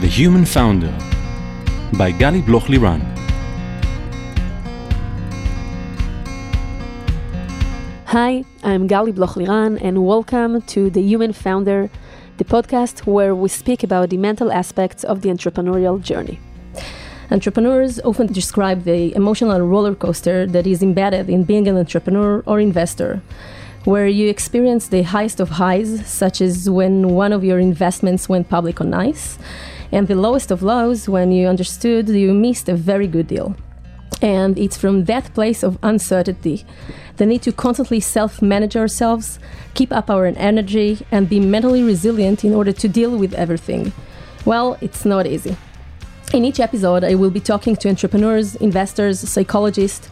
The Human Founder by Gali Bloch Liran. Hi, I'm Gali Bloch Liran, and welcome to The Human Founder, the podcast where we speak about the mental aspects of the entrepreneurial journey. Entrepreneurs often describe the emotional roller coaster that is embedded in being an entrepreneur or investor, where you experience the highest of highs, such as when one of your investments went public on NYSE, and the lowest of lows when you understood you missed a very good deal. And it's from that place of uncertainty, the need to constantly self manage ourselves, keep up our energy, and be mentally resilient in order to deal with everything. Well, it's not easy. In each episode, I will be talking to entrepreneurs, investors, psychologists,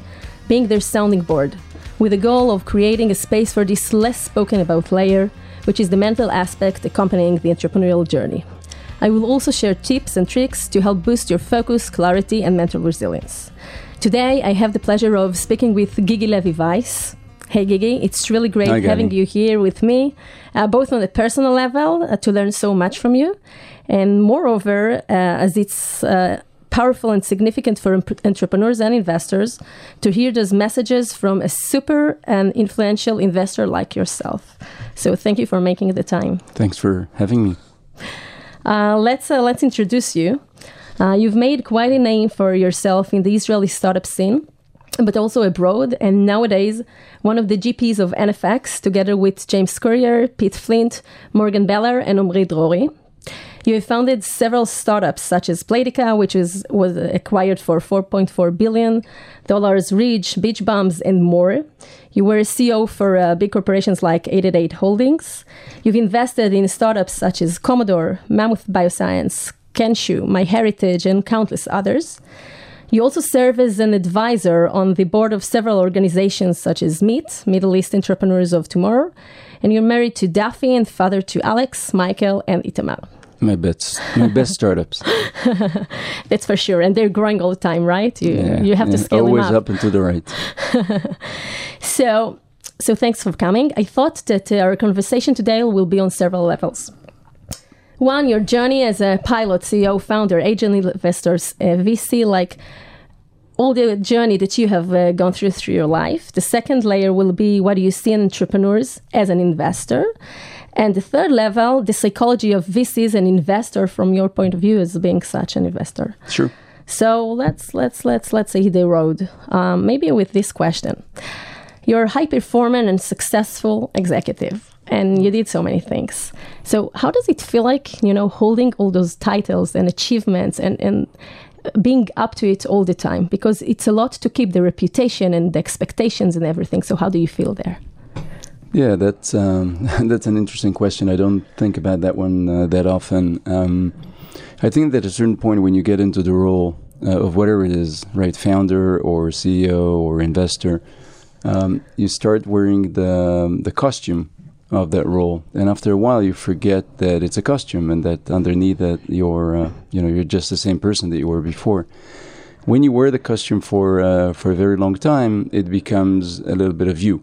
being their sounding board, with the goal of creating a space for this less spoken about layer, which is the mental aspect accompanying the entrepreneurial journey. I will also share tips and tricks to help boost your focus, clarity, and mental resilience. Today, I have the pleasure of speaking with Gigi Levy Weiss. Hey Gigi, it's really great Hi, having you here with me, uh, both on a personal level uh, to learn so much from you, and moreover, uh, as it's uh, powerful and significant for entrepreneurs and investors to hear those messages from a super and influential investor like yourself. So thank you for making the time. Thanks for having me. Uh, let's uh, let's introduce you. Uh, you've made quite a name for yourself in the Israeli startup scene, but also abroad. And nowadays, one of the GPs of NFX, together with James Currier, Pete Flint, Morgan Beller, and Omri Drori. You have founded several startups such as Playtika, which is, was acquired for 4.4 billion dollars, Ridge, Beach Bums, and more. You were a CEO for uh, big corporations like 888 Holdings. You've invested in startups such as Komodor, Mammoth Bioscience, Kenshoo, MyHeritage, and countless others. You also serve as an advisor on the board of several organizations such as MEET, Middle East Entrepreneurs of Tomorrow, and you're married to Daffy and father to Alex, Michael, and Itamar. My best, my best startups. That's for sure, and they're growing all the time, right? You Yeah, you have to scale always them up. up and to the right. So, so thanks for coming. I thought that uh, our conversation today will be on several levels. One, your journey as a pilot, CEO, founder, angel investors, uh, VC, like all the journey that you have uh, gone through through your life. The second layer will be what do you see in entrepreneurs as an investor. And the third level, the psychology of VCs and investor from your point of view as being such an investor. Sure. So let's let's let's let's see the road. Um, maybe with this question: You're a high performing and successful executive, and you did so many things. So how does it feel like you know holding all those titles and achievements and and being up to it all the time? Because it's a lot to keep the reputation and the expectations and everything. So how do you feel there? Yeah, that's um, that's an interesting question. I don't think about that one uh, that often. Um, I think that at a certain point, when you get into the role uh, of whatever it is, right, founder or CEO or investor, um, you start wearing the the costume of that role, and after a while, you forget that it's a costume and that underneath that you're, uh, you know, you're just the same person that you were before. When you wear the costume for uh, for a very long time, it becomes a little bit of you.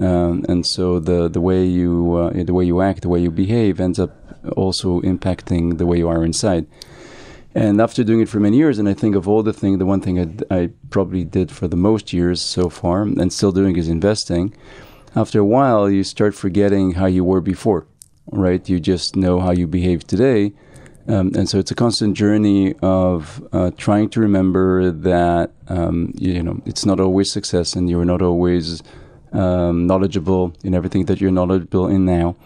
Um, and so the the way you uh, the way you act, the way you behave, ends up also impacting the way you are inside. And after doing it for many years, and I think of all the thing, the one thing I probably did for the most years so far, and still doing is investing. After a while, you start forgetting how you were before, right? You just know how you behave today, um, and so it's a constant journey of uh, trying to remember that um, you, you know it's not always success, and you're not always um, knowledgeable in everything that you're knowledgeable in now,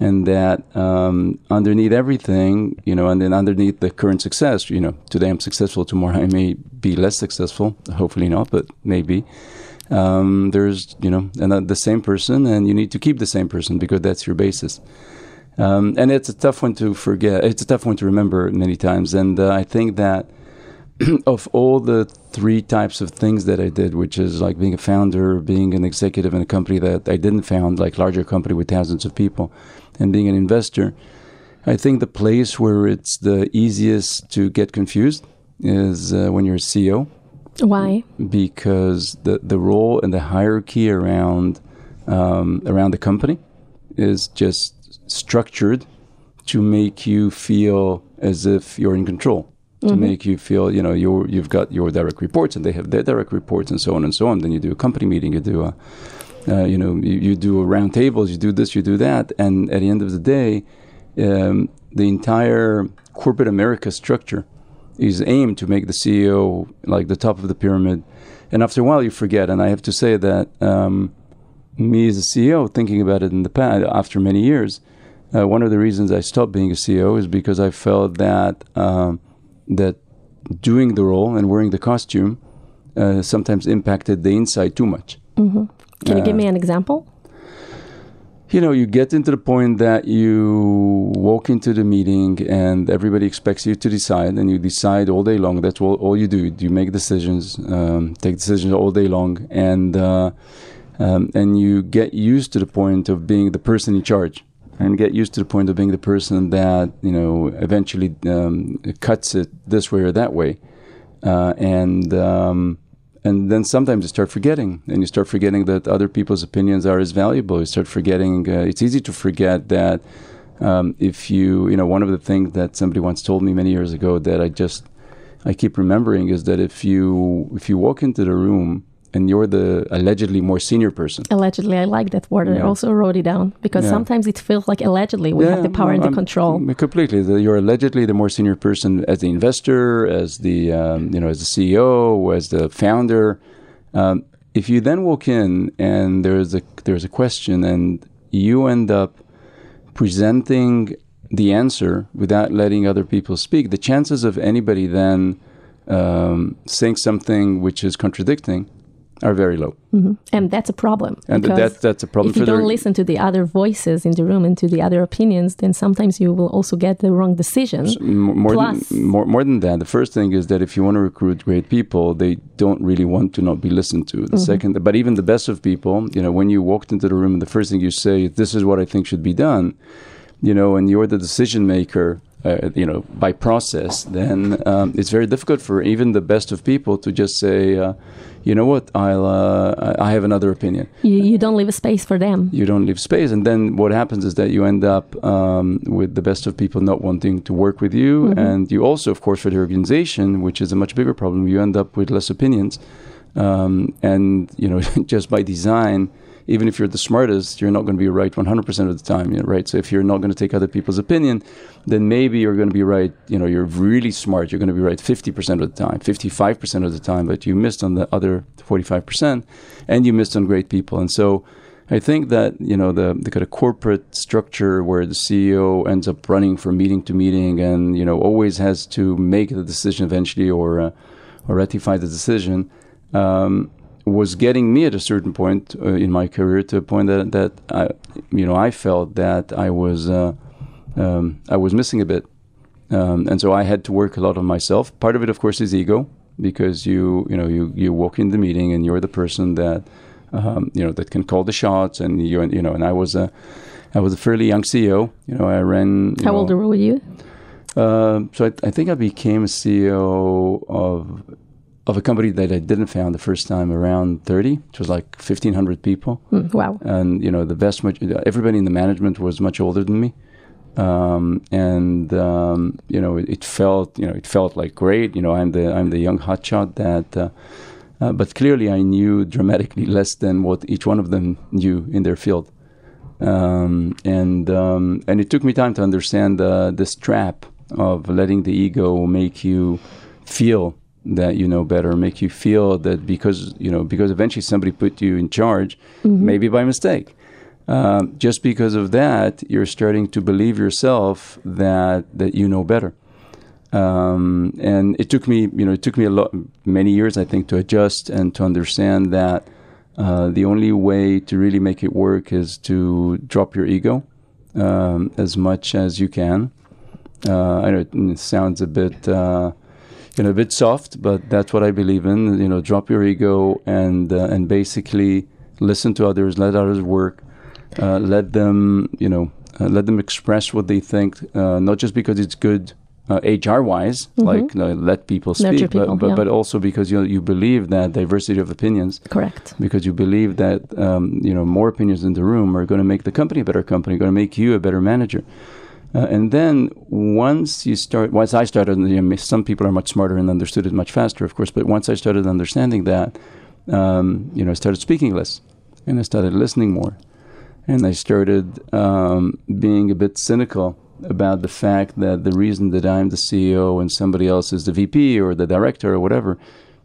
and that um, underneath everything, you know, and then underneath the current success, you know, today I'm successful, tomorrow I may be less successful, hopefully not, but maybe. Um, there's, you know, and the same person, and you need to keep the same person because that's your basis. Um, and it's a tough one to forget. It's a tough one to remember many times, and uh, I think that of all the three types of things that I did, which is like being a founder, being an executive in a company that I didn't found, like larger company with thousands of people, and being an investor, I think the place where it's the easiest to get confused is uh, when you're a CEO, Why? because the the role and the hierarchy around um, around the company is just structured to make you feel as if you're in control to Mm-hmm. make you feel you know you're you've got your direct reports and they have their direct reports and so on and so on. Then you do a company meeting you do a uh, you know you, you do a round tables you do this you do that. And at the end of the day um, the entire corporate america structure is aimed to make the ceo like the top of the pyramid. And after a while you forget. And i have to say that um, me as a ceo thinking about it in the past after many years uh, one of the reasons I stopped being a CEO is because I felt that um, that doing the role and wearing the costume uh, sometimes impacted the inside too much. Can you give Uh, me an example? You know, you get into the point that you walk into the meeting and everybody expects you to decide, and you decide all day long. That's all, all you do. You make decisions, um, take decisions all day long, and uh, um, and you get used to the point of being the person in charge, and get used to the point of being the person that you know eventually um, cuts it this way or that way, uh, and um, and then sometimes you start forgetting, and you start forgetting that other people's opinions are as valuable. You start forgetting. Uh, it's easy to forget that um, if you, you know, one of the things that somebody once told me many years ago that I just I keep remembering is that if you if you walk into the room and you're the allegedly more senior person, Allegedly, I like that word. I also wrote it down because Yeah. sometimes it feels like allegedly we have the power and the I'm- control. Completely, The- you're allegedly the more senior person as the investor, as the um, you know, as the CEO, as the founder. Um, if you then walk in and there's a there's a question and you end up presenting the answer without letting other people speak, the chances of anybody then um, saying something which is contradicting are very low. Mm-hmm. And that's a problem. And that, that's a problem if you don't the, listen to the other voices in the room and to the other opinions, then sometimes you will also get the wrong decision. M- more Plus- than more, more than that the first thing is that if you want to recruit great people they don't really want to not be listened to the mm-hmm. second but even the best of people you know when you walked into the room and the first thing you say this is what i think should be done you know and you're the decision maker uh, you know by process then um, it's very difficult for even the best of people to just say uh, you know what i'll uh, i have another opinion. You, you don't leave a space for them. you don't leave space and then what happens is that you end up um, with the best of people not wanting to work with you and you also of course for the organization which is a much bigger problem you end up with less opinions. Um, and you know just by design even if you're the smartest you're not going to be right 100% of the time you know, right? So if you're not going to take other people's opinion then maybe you're going to be right you know you're really smart you're going to be right 50% of the time 55% of the time but you missed on the other 45% and you missed on great people. And so I think that you know the the kind of corporate structure where the CEO ends up running from meeting to meeting, and you know always has to make the decision eventually or uh, or ratify the decision, um, was getting me at a certain point uh, in my career to a point that that I, you know I felt that I was uh, um, I was missing a bit, um, and so I had to work a lot on myself. Part of it, of course, is ego because you you know you you walk in the meeting and you're the person that um, you know that can call the shots, and you you know, and I was a I was a fairly young CEO. You know, I ran. How know, old were you? um, so I, I think I became a CEO of of a company that I didn't found the first time around 30, which was like 1,500 people. Hmm, wow. And, you know, the vast much, everybody in the management was much older than me. Um, and, um, you know, it, it felt, you know, it felt like great. You know, I'm the, I'm the young hotshot that, uh, uh, but clearly I knew dramatically less than what each one of them knew in their field. Um, and, um, and it took me time to understand uh, this trap of letting the ego make you feel that you know better, make you feel that because you know because eventually somebody put you in charge, maybe by mistake. Um, just because of that, you're starting to believe yourself that that you know better. Um, and it took me, you know, it took me a lot, many years, I think, to adjust and to understand that uh, the only way to really make it work is to drop your ego um, as much as you can. Uh, I know it, it sounds a bit, uh, you know, a bit soft, but that's what I believe in. You know, drop your ego and uh, and basically listen to others, let others work, uh, let them, you know, uh, let them express what they think, uh, not just because it's good. Uh, HR wise, like uh, let people speak, people, but, but, yeah. but also because you you believe that diversity of opinions Correct. because you believe that um, you know more opinions in the room are going to make the company a better company, going to make you a better manager. Uh, and then once you start, once I started, you know, some people are much smarter and understood it much faster, of course. But once I started understanding that, um, you know, I started speaking less, and I started listening more, and I started um, being a bit cynical about the fact that the reason that I'm the CEO and somebody else is the VP or the director or whatever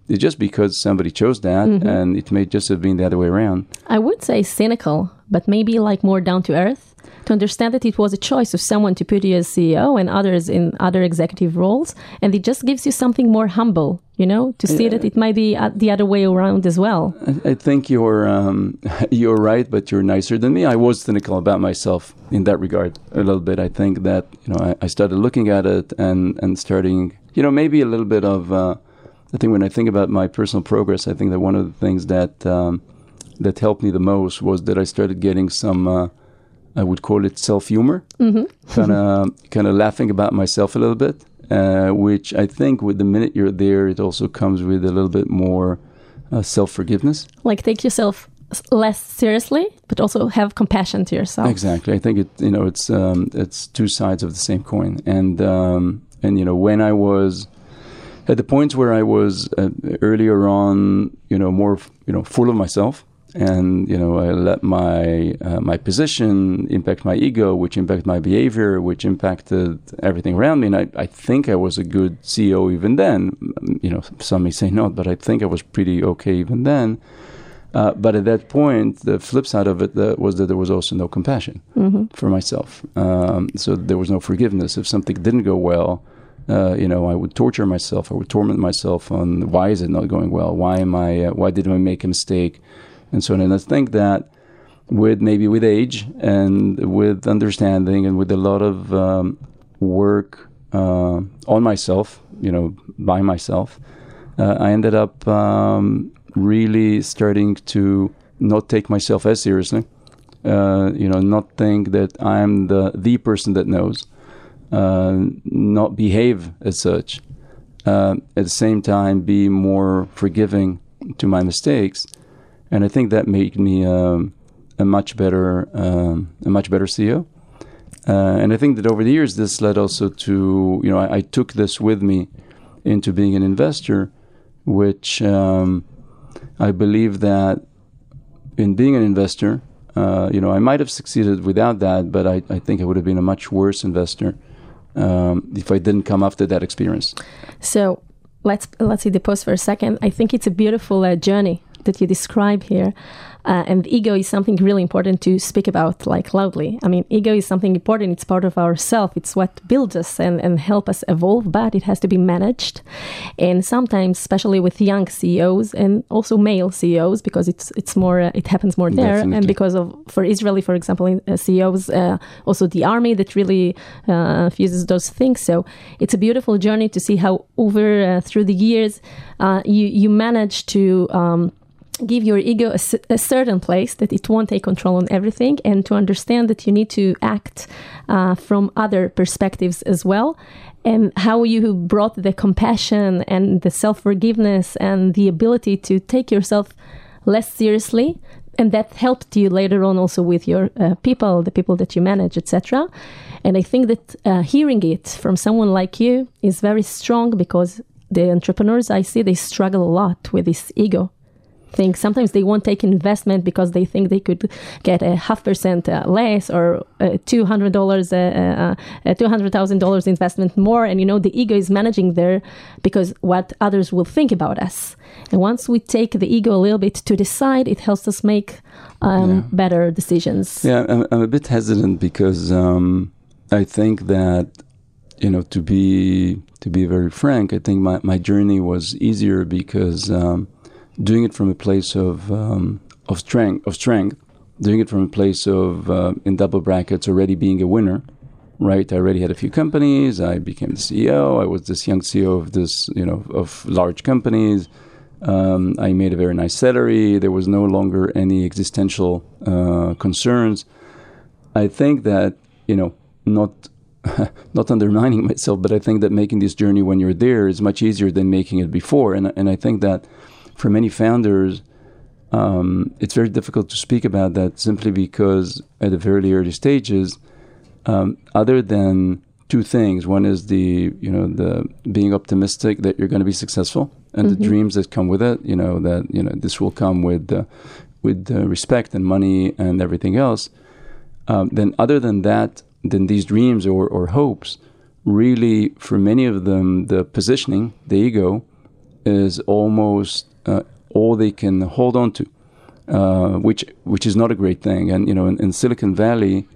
is just because somebody chose that, Mm-hmm. and it may just have been the other way around. I would say cynical, but maybe like more down to earth to understand that it was a choice of someone to put you as CEO and others in other executive roles. And it just gives you something more humble, you know, to see that it might be the other way around as well. I, I think you're um, you're right, but you're nicer than me. I was cynical about myself in that regard a little bit. I think that you know I, I started looking at it and and starting you know maybe a little bit of. Uh, I think when I think about my personal progress, I think that one of the things that um, that helped me the most was that I started getting some. Uh, I would call it self humor, kind of kind of laughing about myself a little bit, uh, which I think with the minute you're there, it also comes with a little bit more uh, self forgiveness. Like take yourself less seriously, but also have compassion to yourself. Exactly. I think it. You know, it's um, it's two sides of the same coin. And um, and you know, when I was at the points where I was uh, earlier on, you know, more you know, full of myself, and you know, I let my uh, my position impact my ego, which impacted my behavior, which impacted everything around me. And I, I think I was a good CEO even then. You know, some may say not, but I think I was pretty okay even then. Uh, but at that point, the flip side of it uh, was that there was also no compassion for myself. Um, so there was no forgiveness. If something didn't go well, uh, you know, I would torture myself. I would torment myself on why is it not going well? Why am I? Uh, why did I make a mistake? And so on. And I think that with maybe with age and with understanding and with a lot of um, work uh, on myself, you know, by myself, uh, I ended up um, really starting to not take myself as seriously. Uh, you know, not think that I'm the the person that knows, uh, not behave as such. Uh, at the same time, be more forgiving to my mistakes, and I think that made me um, a much better um, a much better CEO. Uh, and I think that over the years, this led also to you know I, I took this with me into being an investor, which um, I believe that in being an investor, uh, you know, I might have succeeded without that, but I, I think I would have been a much worse investor um, if I didn't come after that experience. So let's let's see the pause for a second. I think it's a beautiful uh, journey that you describe here. Uh, and ego is something really important to speak about like loudly. I mean, ego is something important. It's part of ourself. It's what builds us and, and help us evolve, but it has to be managed. And sometimes, especially with young CEOs and also male CEOs, because it's it's more uh, it happens more there, and because of for Israeli, for example, in, uh, CEOs, uh, also the army that really uh, fuses those things. So it's a beautiful journey to see how over uh, through the years uh, you you manage to. Um, give your ego a, a certain place that it won't take control on everything and to understand that you need to act uh, from other perspectives as well. And how you brought the compassion and the self-forgiveness and the ability to take yourself less seriously and that helped you later on also with your uh, people the people that you manage etc and i think that uh, hearing it from someone like you is very strong because the entrepreneurs i see they struggle a lot with this ego thing. Sometimes they won't take investment because they think they could get a half percent uh, less or uh, two hundred dollars, uh, uh, two hundred thousand dollars investment more, and you know the ego is managing there because what others will think about us. And once we take the ego a little bit to the side, it helps us make um, Yeah. better decisions. Yeah, I'm, I'm a bit hesitant because um, I think that you know to be to be very frank, I think my, my journey was easier because um, doing it from a place of um, of strength of strength, doing it from a place of uh, in double brackets already being a winner. Right, I already had a few companies. I became the CEO. I was this young CEO of this, you know, of large companies. Um, I made a very nice salary. There was no longer any existential uh, concerns. I think that you know, not not undermining myself, but I think that making this journey when you're there is much easier than making it before. And and I think that for many founders, um, it's very difficult to speak about that simply because at the very early stages, um, other than two things. One is the you know the being optimistic that you're going to be successful and Mm-hmm. the dreams that come with it. You know that you know this will come with uh, with uh, respect and money and everything else. Um, then other than that, then these dreams or, or hopes, really for many of them, the positioning, the ego, is almost all they can hold on to, uh, which which is not a great thing. And you know, in, in Silicon Valley,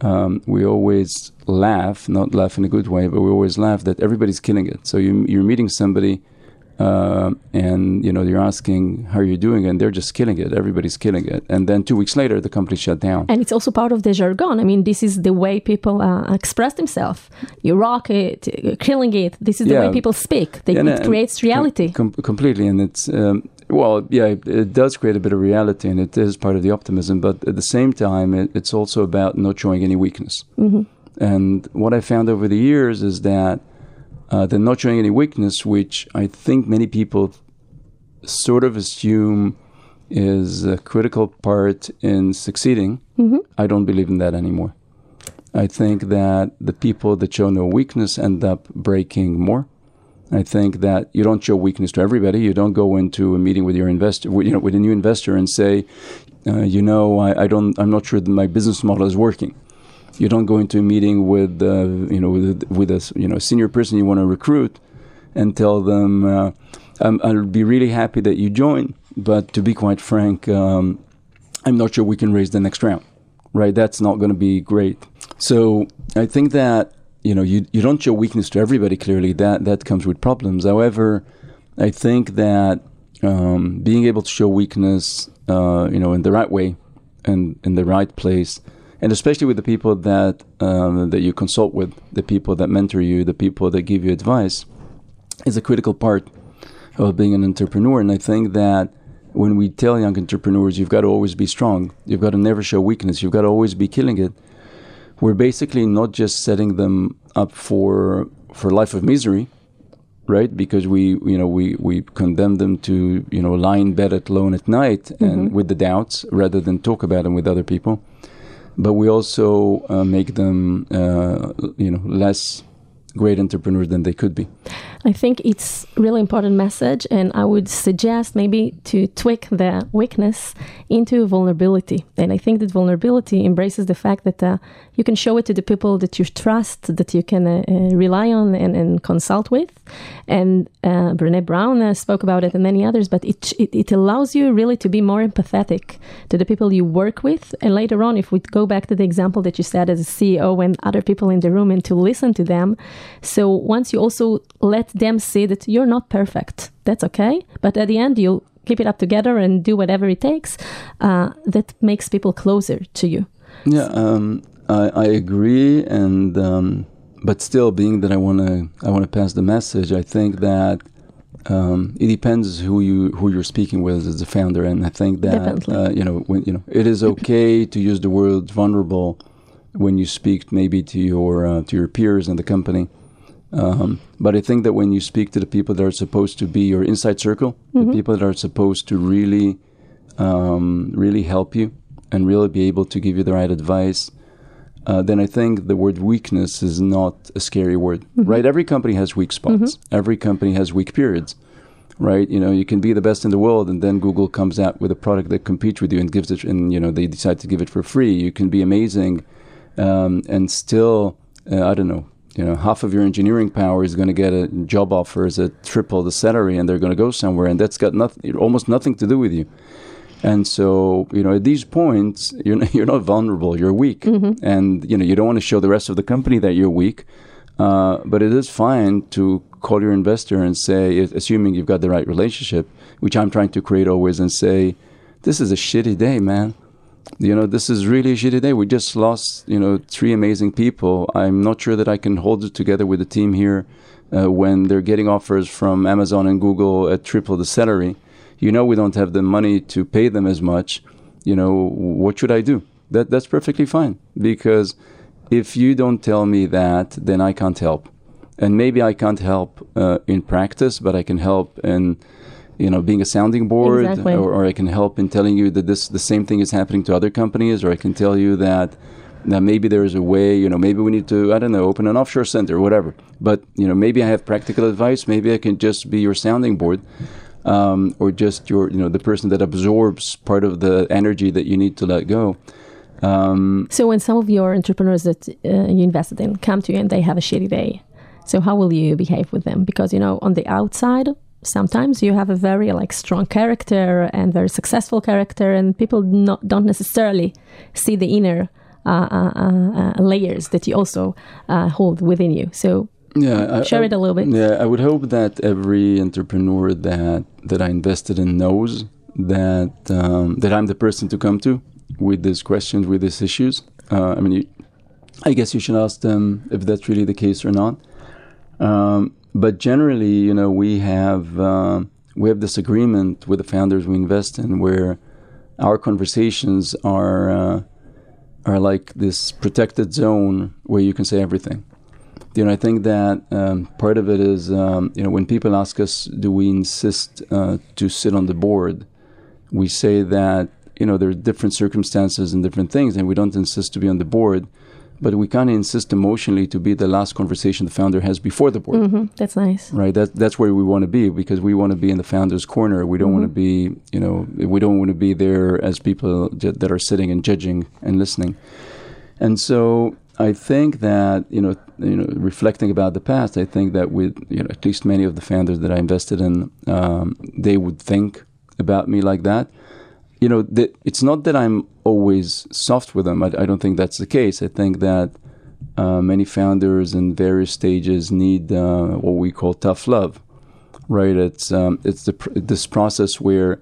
um, we always laugh, not laugh in a good way, but we always laugh that everybody's killing it. So you, you're meeting somebody, uh, and you know you're asking how you're doing, and they're just killing it. Everybody's killing it, and then two weeks later, the company shut down. And it's also part of the jargon. I mean, this is the way people uh, express themselves. You rock it, killing it. This is the way people speak. They, And, it creates reality. com- completely, and it's um, well, yeah, it, it does create a bit of reality, and it is part of the optimism. But at the same time, it, it's also about not showing any weakness. hmm And what I found over the years is that uh, the not showing any weakness, which I think many people sort of assume is a critical part in succeeding, hmm I don't believe in that anymore. I think that the people that show no weakness end up breaking more. I think that you don't show weakness to everybody. You don't go into a meeting with your investor, with, you know, with a new investor, and say, uh, you know, I, I don't, I'm not sure that my business model is working. You don't go into a meeting with, uh, you know, with, with a you know senior person you want to recruit, and tell them, uh, I'll be really happy that you join, but to be quite frank, um, I'm not sure we can raise the next round. Right? That's not going to be great. So I think that you know you you don't show weakness to everybody. Clearly, that that comes with problems. However, I think that um, being able to show weakness, uh, you know, in the right way and in the right place, and especially with the people that um, that you consult with, the people that mentor you, the people that give you advice, is a critical part of being an entrepreneur. And I think that when we tell young entrepreneurs, you've got to always be strong, you've got to never show weakness, you've got to always be killing it. We're basically not just setting them up for for life of misery, right? Because we, you know, we, we condemn them to, you know, lie in bed alone at night and with the doubts rather than talk about them with other people. But we also uh, make them, uh, you know, less great entrepreneurs than they could be. I think it's really important message, and I would suggest maybe to tweak the weakness into vulnerability. And I think that vulnerability embraces the fact that uh, you can show it to the people that you trust, that you can uh, uh, rely on and, and consult with. And uh, Brene Brown uh, spoke about it, and many others. But it, it it allows you really to be more empathetic to the people you work with. And later on, if we go back to the example that you said as a CEO and other people in the room, and to listen to them. So once you also let them see that you're not perfect, that's okay. But at the end, you'll keep it up together and do whatever it takes. Uh, that makes people closer to you. Yeah, um, I, I agree, and um, but still, being that I want to, I want to pass the message. I think that um, it depends who you who you're speaking with as a founder, and I think that uh, you know when you know it is okay to use the word vulnerable when you speak maybe to your uh, to your peers in the company. Um, but I think that when you speak to the people that are supposed to be your inside circle, the people that are supposed to really, um, really help you and really be able to give you the right advice, uh, then I think the word weakness is not a scary word, right? Every company has weak spots. Every company has weak periods, right? You know, you can be the best in the world, and then Google comes out with a product that competes with you and gives it, and you know they decide to give it for free. You can be amazing, um, and still, uh, I don't know, you know, half of your engineering power is going to get a job offer offers at triple the salary, and they're going to go somewhere, and that's got nothing, almost nothing to do with you. And so, you know, at these points, you're not, you're not vulnerable. You're weak, and you know you don't want to show the rest of the company that you're weak. Uh, but it is fine to call your investor and say, assuming you've got the right relationship, which I'm trying to create always, and say, "This is a shitty day, man. You know, this is really a shitty day. We just lost, you know, three amazing people. I'm not sure that I can hold it together with the team here uh, when they're getting offers from Amazon and Google at triple the salary. You know, we don't have the money to pay them as much. You know, what should I do? That that's perfectly fine because if you don't tell me that, then I can't help. And maybe I can't help uh, in practice, but I can help in, you know, being a sounding board, Exactly. or, or I can help in telling you that this the same thing is happening to other companies, or I can tell you that Now maybe there is a way, you know, maybe we need to, I don't know, open an offshore center, or whatever. But you know, maybe I have practical advice. Maybe I can just be your sounding board, um, or just your, you know, the person that absorbs part of the energy that you need to let go. Um, so when some of your entrepreneurs that uh, you invested in come to you and they have a shitty day, so how will you behave with them? Because you know, on the outside, sometimes you have a very like strong character and very successful character, and people not, don't necessarily see the inner uh, uh, uh, uh layers that you also uh, hold within you. So yeah, share I, it a little bit. Yeah, I would hope that every entrepreneur that that I invested in knows that um, that I'm the person to come to with these questions, with these issues. Uh, I mean, you, I guess you should ask them if that's really the case or not. Um, but generally, you know, we have uh, we have this agreement with the founders we invest in, where our conversations are uh, are like this protected zone where you can say everything. You know, I think that um, part of it is, um, you know, when people ask us, do we insist uh, to sit on the board? We say that you know there are different circumstances and different things, and we don't insist to be on the board but we kind of insist emotionally to be the last conversation the founder has before the board. Mm-hmm. That's nice, right? That that's where we want to be because we want to be in the founder's corner. We don't mm-hmm. want to be, you know, we don't want to be there as people that are sitting and judging and listening. And so I think that you know, you know, reflecting about the past, I think that with you know at least many of the founders that I invested in, um, they would think about me like that you know, the, it's not that I'm always soft with them. I, I, don't think that's the case. I think that uh, many founders in various stages need uh, what we call tough love, right? It's um, it's the pr- this process where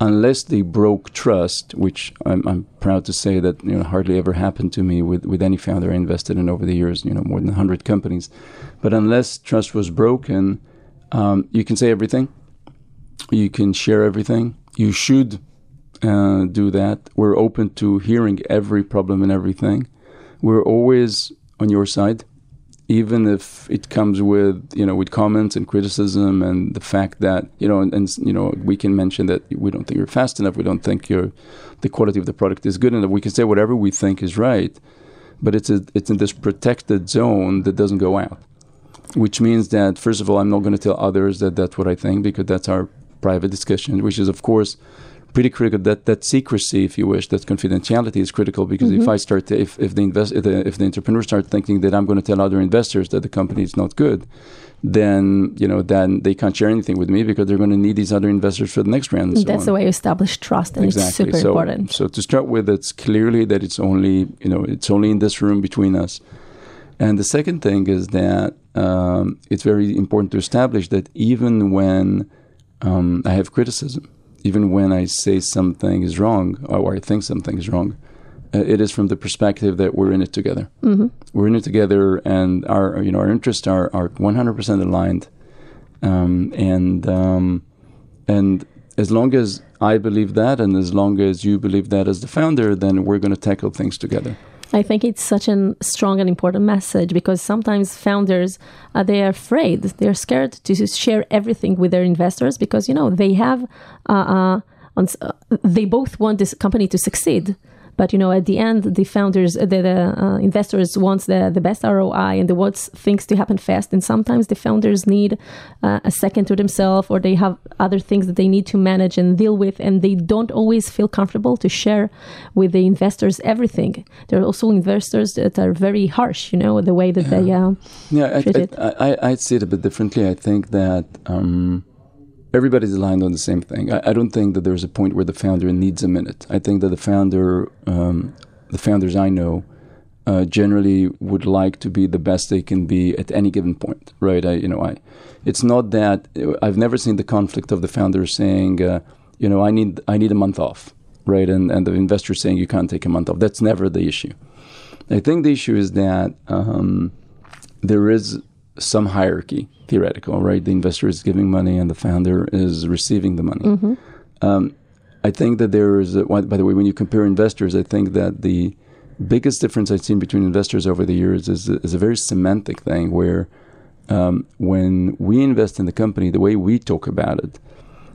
unless they broke trust, which I'm, I'm, proud to say that you know hardly ever happened to me with, with any founder I invested in over the years, you know, more than hundred companies. But unless trust was broken, um, you can say everything, you can share everything. You should uh, do that. We're open to hearing every problem and everything. We're always on your side, even if it comes with you know with comments and criticism and the fact that you know and, and you know we can mention that we don't think you're fast enough. We don't think your the quality of the product is good enough. We can say whatever we think is right, but it's a, it's in this protected zone that doesn't go out. Which means that first of all, I'm not going to tell others that that's what I think because that's our private discussion, which is of course pretty critical. That that secrecy, if you wish, that confidentiality is critical because mm-hmm. if I start, to, if if the invest, if the, if the entrepreneur start thinking that I'm going to tell other investors that the company is not good, then you know then they can't share anything with me because they're going to need these other investors for the next round. So That's on. the way you establish trust, and exactly. it's super so, important. So to start with, it's clearly that it's only you know it's only in this room between us. And the second thing is that um, it's very important to establish that even when um, I have criticism, even when I say something is wrong or I think something is wrong, uh, it is from the perspective that we're in it together. Mm-hmm. We're in it together, and our you know our interests are are 100% aligned, um, and um, and as long as I believe that, and as long as you believe that as the founder, then we're going to tackle things together. I think it's such a strong and important message because sometimes founders uh, they are afraid, they're scared to share everything with their investors because you know they have uh, uh, uh, they both want this company to succeed, but you know, at the end, the founders, the, the uh, investors wants the, the best ROI and they want things to happen fast. And sometimes the founders need uh, a second to themselves, or they have other things that they need to manage and deal with, and they don't always feel comfortable to share with the investors everything. There are also investors that are very harsh, you know, the way that yeah. they uh, yeah. I, I, I, I'd see it a bit differently. I think that. Um, everybody's aligned on the same thing. I, I, don't think that there's a point where the founder needs a minute. I think that the founder, um, the founders I know, uh, generally would like to be the best they can be at any given point, right? I, you know, I, it's not that I've never seen the conflict of the founder saying, uh, you know, I need I need a month off, right? And and the investor saying you can't take a month off. That's never the issue. I think the issue is that um, there is some hierarchy, theoretical, right? The investor is giving money and the founder is receiving the money. Mm-hmm. Um, I think that there is, a, by the way, when you compare investors, I think that the biggest difference I've seen between investors over the years is, is a very semantic thing where um, when we invest in the company, the way we talk about it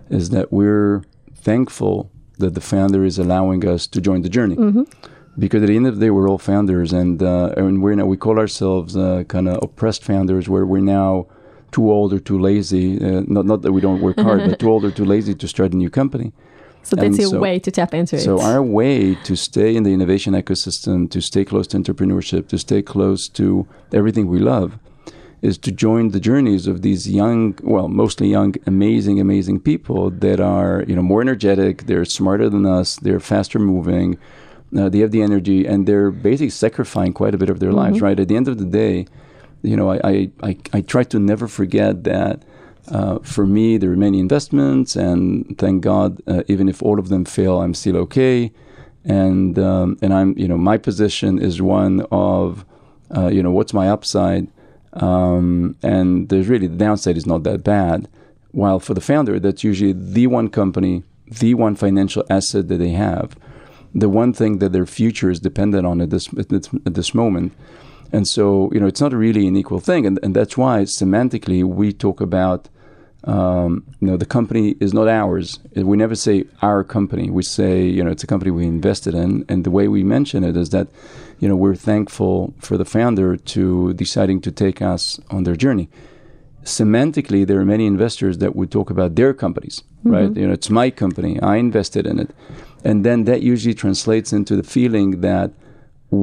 is that we're thankful that the founder is allowing us to join the journey. Mm-hmm. because at the end of the day, we're all founders, and uh, and we're now we call ourselves uh, kind of oppressed founders, where we're now too old or too lazy. Uh, not not that we don't work hard, but too old or too lazy to start a new company. So that's And your so- way to tap into it. So our way to stay in the innovation ecosystem, to stay close to entrepreneurship, to stay close to everything we love, is to join the journeys of these young, well, mostly young, amazing, amazing people that are, you know, more energetic, they're smarter than us, they're faster moving, uh, they have the energy, and they're basically sacrificing quite a bit of their lives. Right at the end of the day, you know, I I, I, try to never forget that. Uh, for me, there are many investments, and thank God, uh, even if all of them fail, I'm still okay. And um, and I'm, you know, my position is one of, uh, you know, what's my upside, um, and there's really the downside is not that bad. While for the founder, that's usually the one company, the one financial asset that they have, the one thing that their future is dependent on at this at this, at this moment. And so, you know, it's not really an equal thing. And, and that's why semantically we talk about, um, you know, the company is not ours. We never say our company. We say, you know, it's a company we invested in. And the way we mention it is that, you know, we're thankful for the founder to deciding to take us on their journey. Semantically, there are many investors that would talk about their companies, right? You know, it's my company. I invested in it. And then that usually translates into the feeling that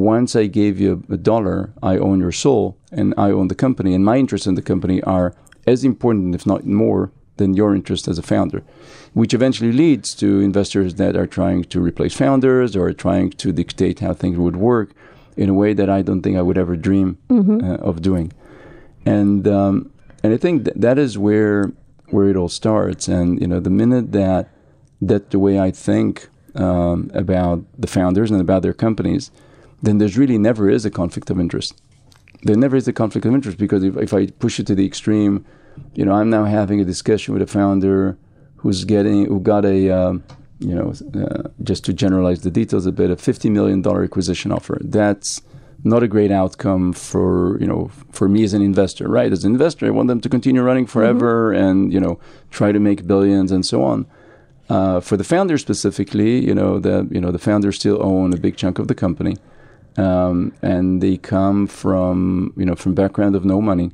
once I gave you a dollar, I own your soul and I own the company, and my interests in the company are as important, if not more, than your interest as a founder, which eventually leads to investors that are trying to replace founders or trying to dictate how things would work in a way that I don't think I would ever dream uh, of doing. And um, and I think that, that is where where it all starts. And you know, the minute that that the way I think um, about the founders and about their companies, then there's really never is a conflict of interest. There never is a conflict of interest because if, if I push it to the extreme, you know, I'm now having a discussion with a founder who's getting who got a um, you know uh, just to generalize the details a bit a 50 million dollar acquisition offer. That's not a great outcome for you know for me as an investor, right? As an investor, I want them to continue running forever and you know try to make billions and so on. Uh, for the founder specifically, you know the you know the founders still own a big chunk of the company, um, and they come from you know from background of no money,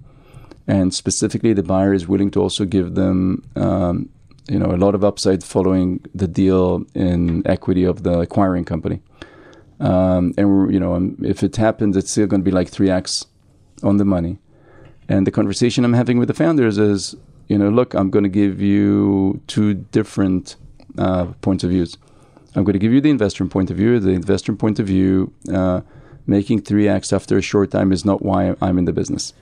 and specifically the buyer is willing to also give them um, you know a lot of upside following the deal in equity of the acquiring company. Um, and you know, um, if it happens, it's still going to be like three x on the money. And the conversation I'm having with the founders is, you know, look, I'm going to give you two different uh, points of views. I'm going to give you the investor point of view. The investor point of view, uh, making three x after a short time is not why I'm in the business.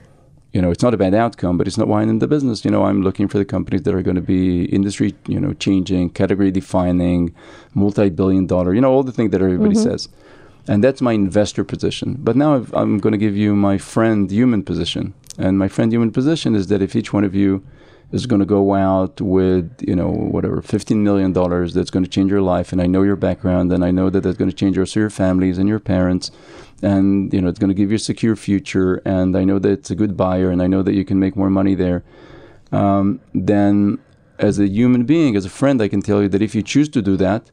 You know, it's not a bad outcome, but it's not why I'm in the business. You know, I'm looking for the companies that are going to be industry, you know, changing, category defining, multi-billion dollar. You know, all the things that everybody says and that's my investor position. But now I've, I'm going to give you my friend human position, and my friend human position is that if each one of you is going to go out with you know whatever 15 million dollars that's going to change your life and i know your background and i know that that's going to change also your families and your parents and you know it's going to give you a secure future and i know that it's a good buyer and i know that you can make more money there um, then as a human being as a friend i can tell you that if you choose to do that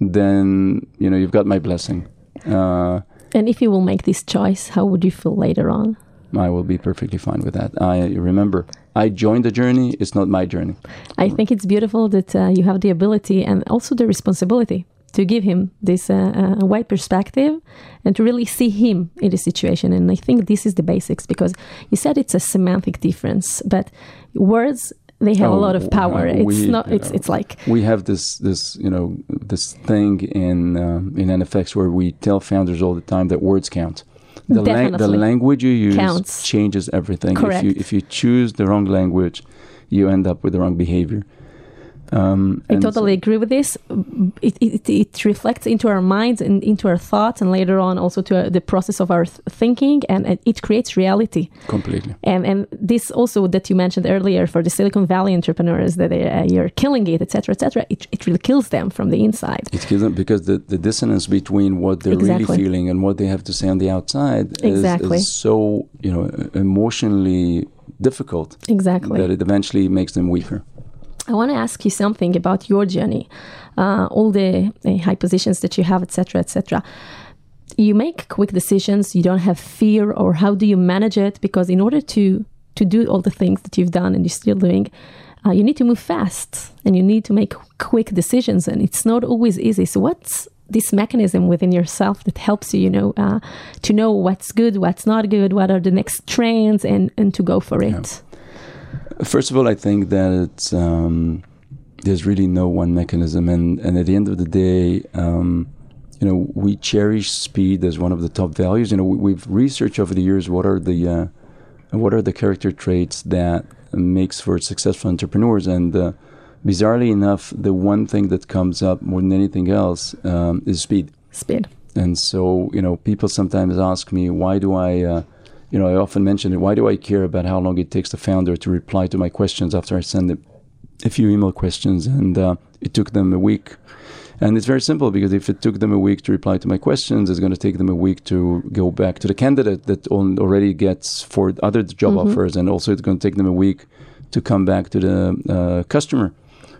then you know you've got my blessing uh, and if you will make this choice, how would you feel later on? I will be perfectly fine with that. I remember I joined the journey. It's not my journey. I think it's beautiful that uh, you have the ability and also the responsibility to give him this uh, uh, wide perspective and to really see him in the situation. And I think this is the basics because you said it's a semantic difference, but words they have a Oh, lot of power. uh, it's not. It's it's like We have this this you know this thing in um, in NFX where we tell founders all the time that words count. The, the language you use Counts. changes everything. Correct. If you if you choose the wrong language, you end up with the wrong behavior. Um, I totally agree with this. It, it, it reflects into our minds and into our thoughts, and later on also to uh, the process of our th- thinking, and, and it creates reality. completely. And and this also that you mentioned earlier for the Silicon Valley entrepreneurs that they, uh, you're killing it, etc., etc. It, it really kills them from the inside. It kills them because the, the dissonance between what they're Exactly. really feeling and what they have to say on the outside is, Exactly. is so you know emotionally difficult Exactly. that it eventually makes them weaker. I want to ask you something about your journey, uh, all the uh, high positions that you have, etc., etc. you make quick decisions. You don't have fear, or how do you manage it? Because in order to to do all the things that you've done and you're still doing, uh, you need to move fast and you need to make quick decisions, and it's not always easy. So, what's this mechanism within yourself that helps you, you know, uh, to know what's good, what's not good, what are the next trends, and and to go for it. Yeah. First of all, I think that it's um, there's really no one mechanism, and and at the end of the day. Um, you know, we cherish speed as one of the top values. You know, we, have researched over the years what are the uh, what are the character traits that makes for successful entrepreneurs, and uh, bizarrely enough, the one thing that comes up more than anything else um, is speed. Speed. And so, you know, people sometimes ask me, why do I, uh, you know, I often mention it, why do I care about how long it takes the founder to reply to my questions after I send them a few email questions? And uh, it took them a week. And it's very simple because if it took them a week to reply to my questions, it's going to take them a week to go back to the candidate that already gets for other job mm-hmm. offers. And also, it's going to take them a week to come back to the uh, customer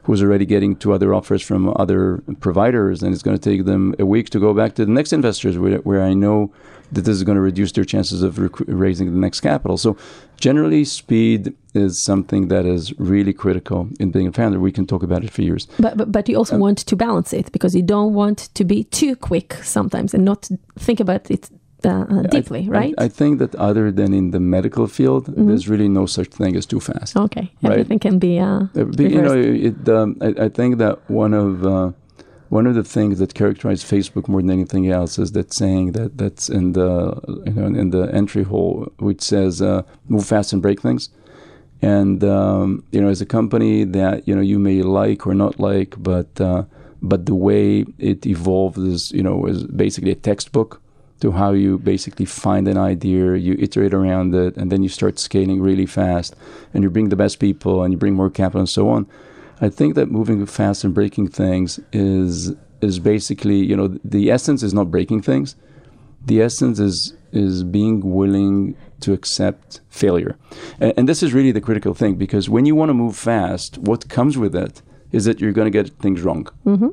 who's already getting two other offers from other providers, and it's going to take them a week to go back to the next investors where, where I know that this is going to reduce their chances of rec- raising the next capital. So, generally, speed is something that is really critical in being a founder. We can talk about it for years. But but, but you also um, want to balance it because you don't want to be too quick sometimes and not think about it uh, uh, deeply, I, right? I, I, think that other than in the medical field, mm-hmm. there's really no such thing as too fast. Okay, everything right? can be. Uh, be you know, it, um, I, I, think that one of uh, one of the things that characterize Facebook more than anything else is that saying that that's in the you know, in the entry hole, which says uh, "move fast and break things." And um, you know, as a company that you know you may like or not like, but uh, but the way it evolved is you know is basically a textbook to how you basically find an idea, you iterate around it, and then you start scaling really fast, and you bring the best people, and you bring more capital, and so on. I think that moving fast and breaking things is is basically, you know, the essence is not breaking things. The essence is is being willing to accept failure, and, and this is really the critical thing because when you want to move fast, what comes with it is that you're going to get things wrong. Mm-hmm.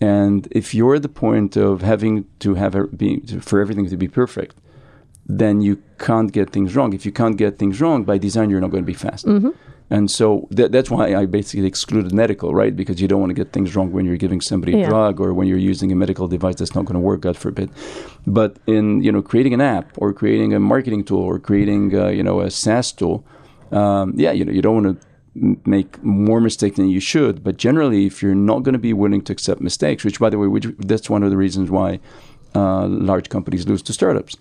And if you're at the point of having to have a, be, for everything to be perfect, then you can't get things wrong. If you can't get things wrong by design, you're not going to be fast. Mm-hmm. And so th- that's why I basically excluded medical, right? Because you don't want to get things wrong when you're giving somebody yeah. a drug or when you're using a medical device that's not going to work, God forbid. But in you know creating an app or creating a marketing tool or creating uh, you know a SaaS tool, um, yeah, you know you don't want to make more mistakes than you should. But generally, if you're not going to be willing to accept mistakes, which, by the way, which, that's one of the reasons why uh, large companies lose to startups.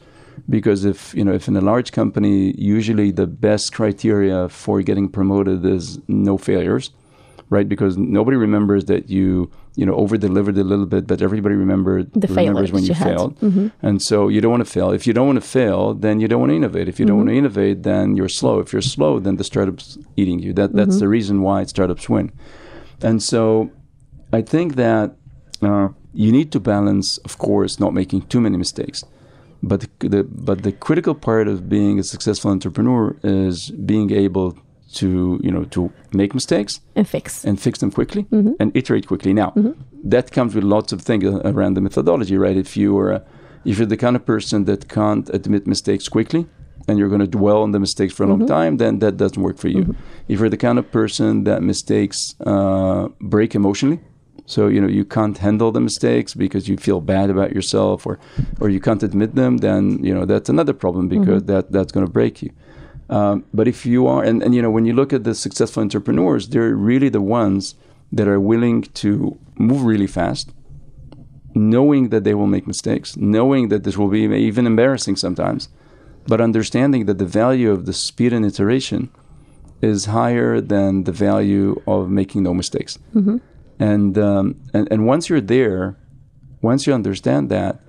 Because if you know, if in a large company, usually the best criteria for getting promoted is no failures, right? Because nobody remembers that you you know over delivered a little bit, but everybody remembered the remembers when you, you failed. Mm-hmm. And so you don't want to fail. If you don't want to fail, then you don't want to innovate. If you mm-hmm. don't want to innovate, then you're slow. If you're slow, then the startup's eating you. That that's mm-hmm. the reason why startups win. And so I think that uh, you need to balance, of course, not making too many mistakes. But the, but the critical part of being a successful entrepreneur is being able to you know to make mistakes and fix and fix them quickly mm-hmm. and iterate quickly. Now mm-hmm. that comes with lots of things around the methodology, right? If you are if you're the kind of person that can't admit mistakes quickly and you're going to dwell on the mistakes for a mm-hmm. long time, then that doesn't work for you. Mm-hmm. If you're the kind of person that mistakes uh, break emotionally, so you know you can't handle the mistakes because you feel bad about yourself, or or you can't admit them, then you know that's another problem because mm-hmm. that that's going to break you. Um, but if you are, and, and you know, when you look at the successful entrepreneurs, they're really the ones that are willing to move really fast, knowing that they will make mistakes, knowing that this will be even embarrassing sometimes, but understanding that the value of the speed and iteration is higher than the value of making no mistakes. Mm-hmm. And, um, and and once you're there, once you understand that,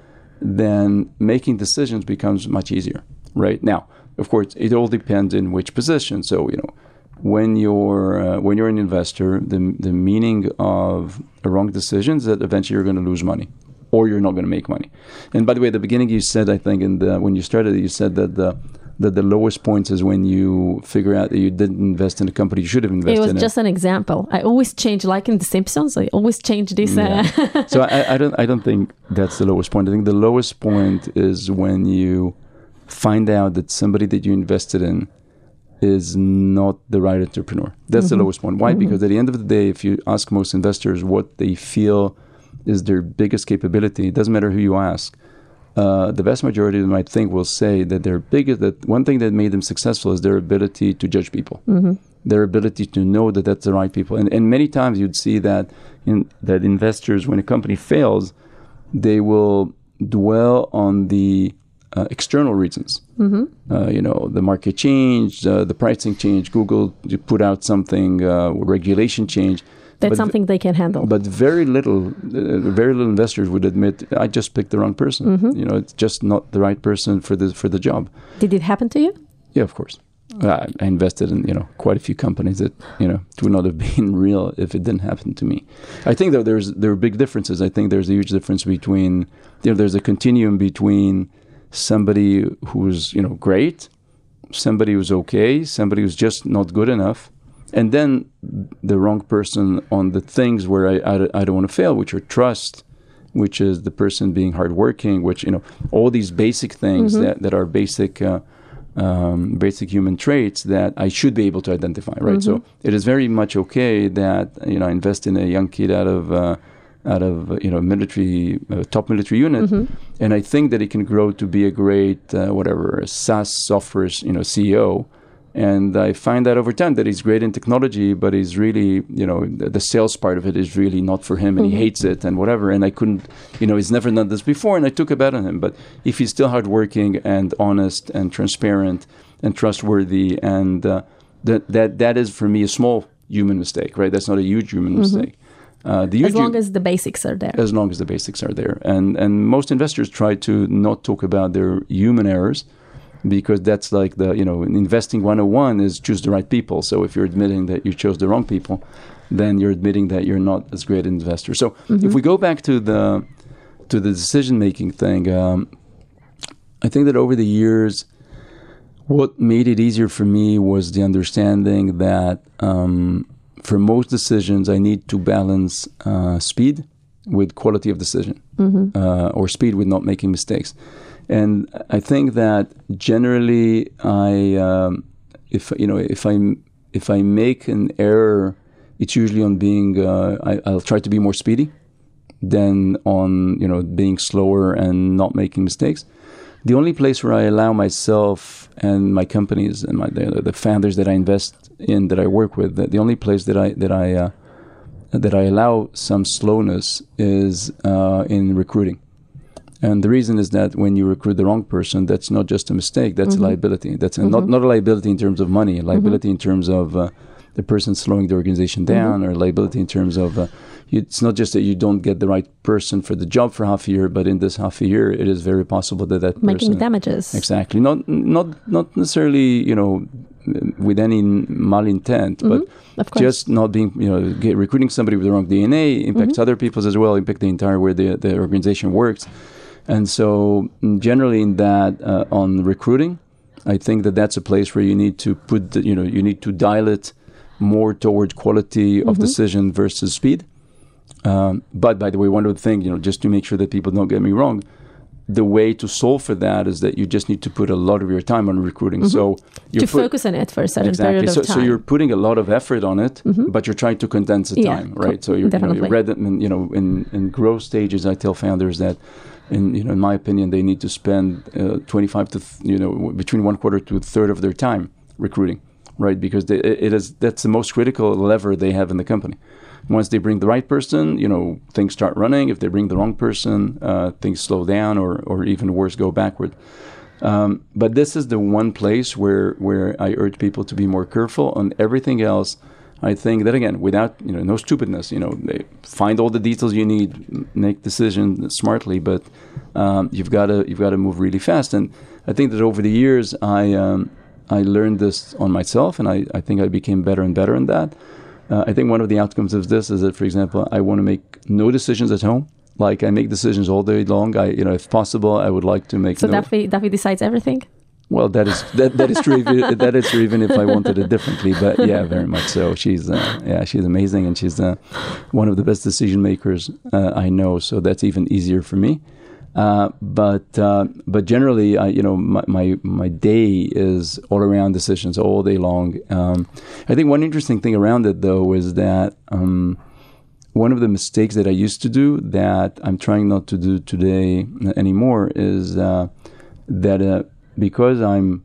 then making decisions becomes much easier. Right now, of course, it all depends in which position. So you know, when you're uh, when you're an investor, the the meaning of a wrong decision is that eventually you're going to lose money, or you're not going to make money. And by the way, at the beginning you said, I think, in the when you started, you said that the that the lowest points is when you figure out that you didn't invest in a company you should have invested It was in. just an example. I always change, like in The Simpsons. I always change this. Uh, Yeah. so I, I don't I don't think that's the lowest point. I think the lowest point is when you find out that somebody that you invested in is not the right entrepreneur. That's the lowest point. Why? Because at the end of the day, if you ask most investors what they feel is their biggest capability, it doesn't matter who you ask. Uh, the vast majority of them, I think, will say that their biggest that one thing that made them successful is their ability to judge people, their ability to know that that's the right people. And, and many times you'd see that in that investors, when a company fails, they will dwell on the uh, external reasons. Uh, you know, the market changed, uh, the pricing changed, Google put out something, uh, regulation change. That's But- something they can handle. But very little, uh, very little investors would admit, I just picked the wrong person. You know, it's just not the right person for the for the job. Did it happen to you? Yeah, of course. I invested in you know quite a few companies that you know would not have been real if it didn't happen to me. I think though there's there are big differences. I think there's a huge difference between you know there's a continuum between somebody who's you know great, somebody who's okay, somebody who's just not good enough, and then the wrong person on the things where I I, I don't want to fail, which are trust, which is the person being hardworking, which you know all these basic things that that are basic. Uh, um, basic human traits that I should be able to identify, right? So it is very much okay that you know I invest in a young kid out of uh, out of you know military uh, top military unit, and I think that he can grow to be a great uh, whatever SaaS software you know CEO. And I find that over time that he's great in technology, but he's really, you know, the, sales part of it is really not for him, and he hates it and whatever. And I couldn't, you know, he's never done this before, and I took a bet on him. But if he's still hardworking and honest and transparent and trustworthy, and uh, that that that is for me a small human mistake, right? That's not a huge human mistake. Uh, the As long as the basics are there. as long as the basics are there. And and most investors try to not talk about their human errors because that's like the you know in investing 101 is choose the right people. So if you're admitting that you chose the wrong people, then you're admitting that you're not as great an investor. So if we go back to the to the decision making thing, um, I think that over the years. What made it easier for me was the understanding that um, for most decisions, I need to balance uh, speed with quality of decision, uh, or speed with not making mistakes. And I think that generally, I um, if you know if I if I make an error, it's usually on being uh, I, I'll try to be more speedy than on you know being slower and not making mistakes. The only place where I allow myself and my companies and my the, the founders that I invest in that I work with, the, the only place that I that I uh, that I allow some slowness is uh, in recruiting. And the reason is that when you recruit the wrong person, that's not just a mistake; that's a mm-hmm. liability. That's a, not mm-hmm. not a liability in terms of money, a mm-hmm. liability in terms of uh, the person slowing the organization down, or liability in terms of uh, you, it's not just that you don't get the right person for the job for half a year, but in this half a year, it is very possible that that Making person damages. exactly. Not not not necessarily you know with any malintent, but Of course. just not being you know get, recruiting somebody with the wrong DNA impacts other people's as well, impact the entire way the the organization works, and so mm, generally in that uh, on recruiting, I think that that's a place where you need to put the, you know you need to dial it more toward quality of decision versus speed. Um, but by the way, one other thing, you know, just to make sure that people don't get me wrong, the way to solve for that is that you just need to put a lot of your time on recruiting. So you're to put- focus on it for a certain exactly. period So, of time. so you're putting a lot of effort on it, but you're trying to condense the Yeah, time, co- right? So you're, you know, definitely. you're read, in, you know, in, in growth stages, I tell founders that, in you know, in my opinion, they need to spend uh, 25 to th- you know between one quarter to a third of their time recruiting, right? Because they, it is that's the most critical lever they have in the company. Once they bring the right person, you know, things start running. If they bring the wrong person, uh, things slow down, or or even worse, go backward. Um, but this is the one place where where I urge people to be more careful. On everything else, I think that again, without you know no stupidness, you know, they find all the details you need, make decisions smartly, but um, you've got to you've got to move really fast. And I think that over the years, I um, I learned this on myself, and I, I think I became better and better in that. Uh, I think one of the outcomes of this is that, for example, I want to make no decisions at home. Like I make decisions all day long. I, you know, if possible, I would like to make so no. Daffy, Daffy decides everything. Well, that is that, that is true. Even, that is true, even if I wanted it differently. But yeah, very much so. She's uh, yeah, she's amazing, and she's uh, one of the best decision makers uh, I know. So that's even easier for me. Uh, but uh, but generally, I, you know, my, my, my day is all around decisions all day long. Um, I think one interesting thing around it though is that um, one of the mistakes that I used to do that I'm trying not to do today anymore is uh, that because I'm,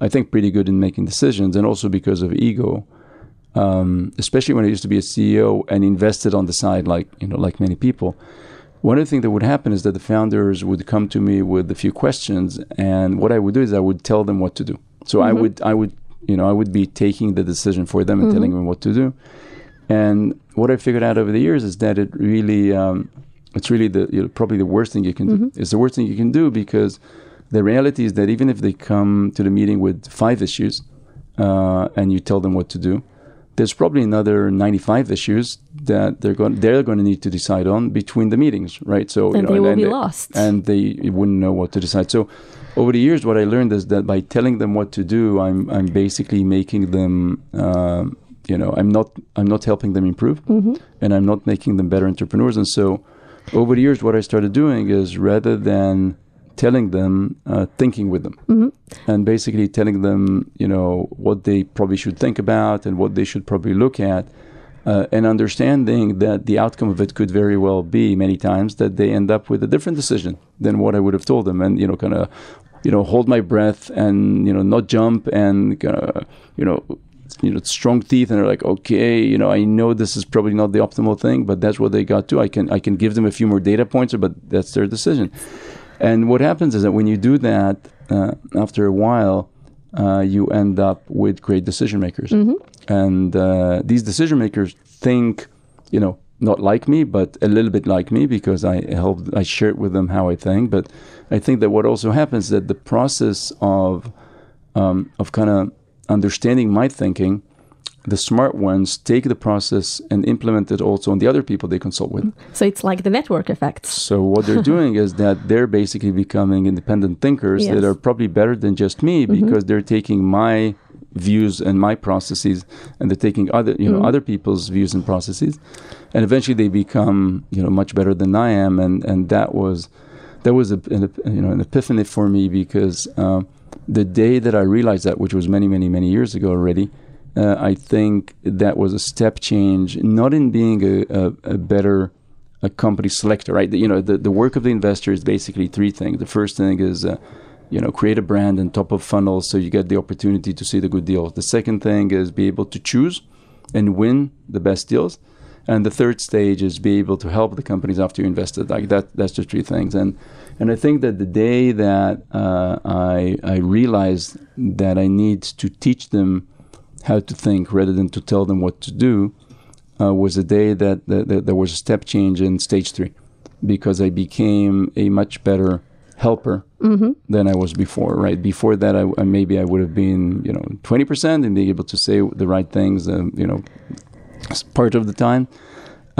I think, pretty good in making decisions, and also because of ego. Um, especially when I used to be a CEO and invested on the side, like you know, like many people. One of the things that would happen is that the founders would come to me with a few questions, and what I would do is I would tell them what to do. So mm-hmm. I would, I would, you know, I would be taking the decision for them and mm-hmm. telling them what to do. And what I figured out over the years is that it really, um, it's really the you know, probably the worst thing you can mm-hmm. do. It's the worst thing you can do because the reality is that even if they come to the meeting with five issues uh, and you tell them what to do, there's probably another 95 issues that they're going they're going to need to decide on between the meetings, right? So and you know, they will and be lost, and they wouldn't know what to decide. So over the years, what I learned is that by telling them what to do, I'm I'm basically making them. Uh, you know, I'm not I'm not helping them improve, mm-hmm. and I'm not making them better entrepreneurs. And so, over the years, what I started doing is rather than telling them, uh, thinking with them, mm-hmm. and basically telling them, you know, what they probably should think about and what they should probably look at, uh, and understanding that the outcome of it could very well be many times that they end up with a different decision than what I would have told them, and you know, kind of, you know, hold my breath and you know, not jump and uh, you know. You know, strong teeth, and they're like, okay, you know, I know this is probably not the optimal thing, but that's what they got to. I can, I can give them a few more data points, but that's their decision. And what happens is that when you do that, uh, after a while, uh, you end up with great decision makers. Mm-hmm. And uh, these decision makers think, you know, not like me, but a little bit like me because I help, I share with them how I think. But I think that what also happens is that the process of um, of kind of understanding my thinking the smart ones take the process and implement it also on the other people they consult with. So it's like the network effect. So what they're doing is that they're basically becoming independent thinkers yes. that are probably better than just me mm-hmm. because they're taking my views and my processes and they're taking other you know mm-hmm. other people's views and processes and eventually they become you know much better than I am and and that was that was a, an, you know an epiphany for me because uh, the day that I realized that which was many many many years ago already uh, I think that was a step change, not in being a, a, a better a company selector, right? You know, the, the work of the investor is basically three things. The first thing is, uh, you know, create a brand and top of funnel so you get the opportunity to see the good deals. The second thing is be able to choose and win the best deals. And the third stage is be able to help the companies after you invested. Like that, that's the three things. And and I think that the day that uh, I I realized that I need to teach them how to think rather than to tell them what to do uh, was a day that, that, that, there was a step change in stage three because I became a much better helper mm-hmm. than I was before. Right before that, I, I, maybe I would have been you know twenty percent and being able to say the right things. Uh, you know, part of the time.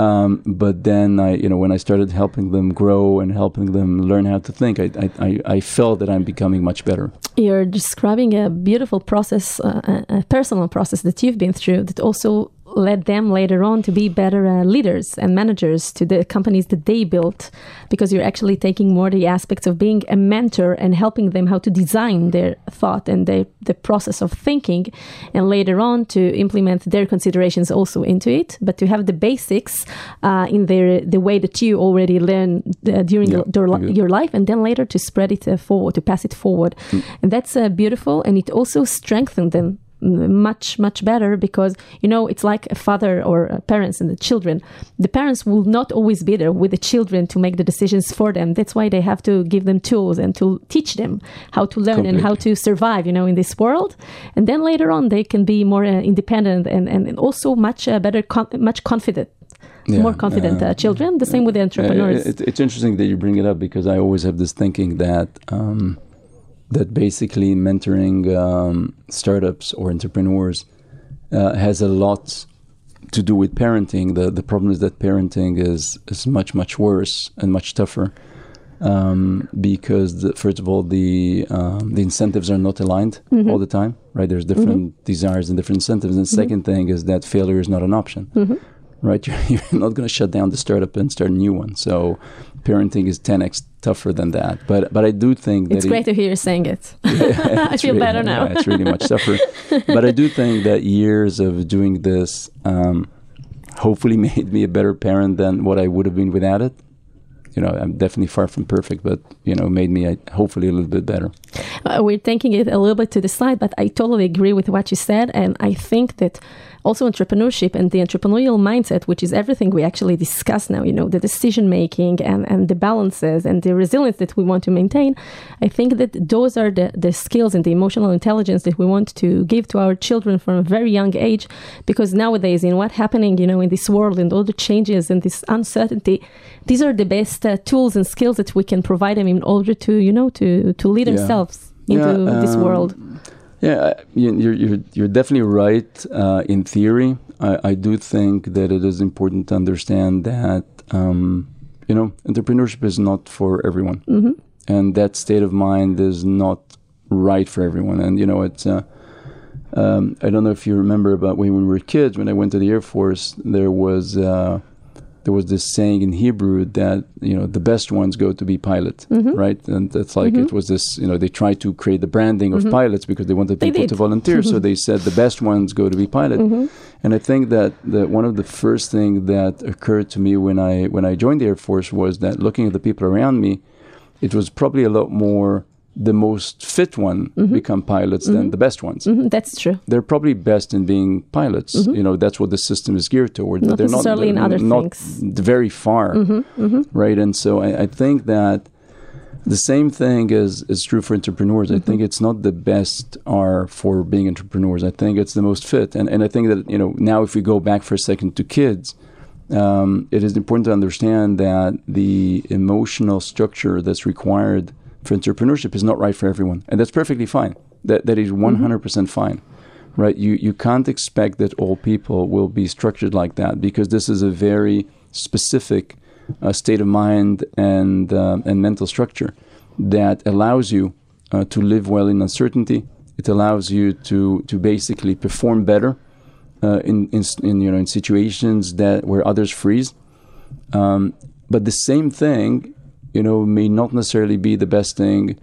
Um, but then I, you know, when I started helping them grow and helping them learn how to think, I, I, I felt that I'm becoming much better. You're describing a beautiful process, uh, a personal process that you've been through that also led them later on to be better uh, leaders and managers to the companies that they built because you're actually taking more the aspects of being a mentor and helping them how to design their thought and their, the process of thinking and later on to implement their considerations also into it. But to have the basics uh, in their the way that you already learned uh, during yeah, your, your, life and then later to spread it uh, forward to pass it forward. Mm. and that's uh, beautiful and it also strengthened them much much better because you know it's like a father or parents and the children. The parents will not always be there with the children to make the decisions for them. That's why they have to give them tools and to teach them how to learn Completely. and how to survive you know in this world. And then later on they can be more uh, independent and, and also much uh, better con- much confident yeah, more confident uh, children. The same with the entrepreneurs it, it's interesting that you bring it up because i always have this thinking that um, that basically mentoring um, startups or entrepreneurs uh, has a lot to do with parenting. The the problem is that parenting is is much much worse and much tougher um, because the, first of all the um, the incentives are not aligned Mm-hmm. all the time right there's different desires and different incentives and Mm-hmm. second thing is that failure is not an option right you're, you're not going to shut down the startup and start a new one so parenting is 10x tougher than that but but i do think that It's it- great to hear you saying it. I it's feel really- better now. yeah, it's really much tougher. but I do think that years of doing this um, hopefully made me a better parent than what I would have been without it. You know, I'm definitely far from perfect, but you know, made me uh, hopefully a little bit better. Uh, we're taking it a little bit to the side, but I totally agree with what you said. And I think that also entrepreneurship and the entrepreneurial mindset, which is everything we actually discuss now, you know, the decision making and, and the balances and the resilience that we want to maintain. I think that those are the, the skills and the emotional intelligence that we want to give to our children from a very young age. Because nowadays, in what's happening, you know, in this world and all the changes and this uncertainty, these are the best uh, tools and skills that we can provide them in order to, you know, to, to lead Yeah. themselves into Yeah, this um, world. Yeah, you- you're you're you're definitely right uh, in theory. I, I do think that it is important to understand that um, you know entrepreneurship is not for everyone, Mm-hmm. and that state of mind is not right for everyone. And you know, it's uh, um, I don't know if you remember, but when we were kids, when I went to the Air Force, there was. Uh, there was this saying in Hebrew that you know the best ones go to be pilot, Mm-hmm. right? And it's like it was this you know they tried to create the branding of pilots because they wanted Mm-hmm. They people to volunteer, so they said the best ones go to be pilot. Mm-hmm. And I think that that one of the first thing that occurred to me when I when I joined the Air Force was that looking at the people around me, it was probably a lot more the most fit one Mm-hmm. become pilots than the best ones Mhm, that's true. they're probably best in being pilots. You know, that's what the system is geared toward. Mm-hmm. Not they're necessarily in they're other not things. Mm-hmm, very far, right? And so I, I think that the same thing is is true for entrepreneurs. Mm-hmm. I think it's not the best are for being entrepreneurs. I think it's the most fit. And and I think that you know now if we go back for a second to kids. Um, it is important to understand that the emotional structure that's required for entrepreneurship is not right for everyone, and that's perfectly fine. That that is one hundred percent fine, right? You you can't expect that all people will be structured like that because this is a very specific uh, state of mind and uh, and mental structure that allows you uh, to live well in uncertainty. It allows you to to basically perform better uh, in, in in you know in situations that where others freeze. Um, but the same thing, you know, may not necessarily be the best thing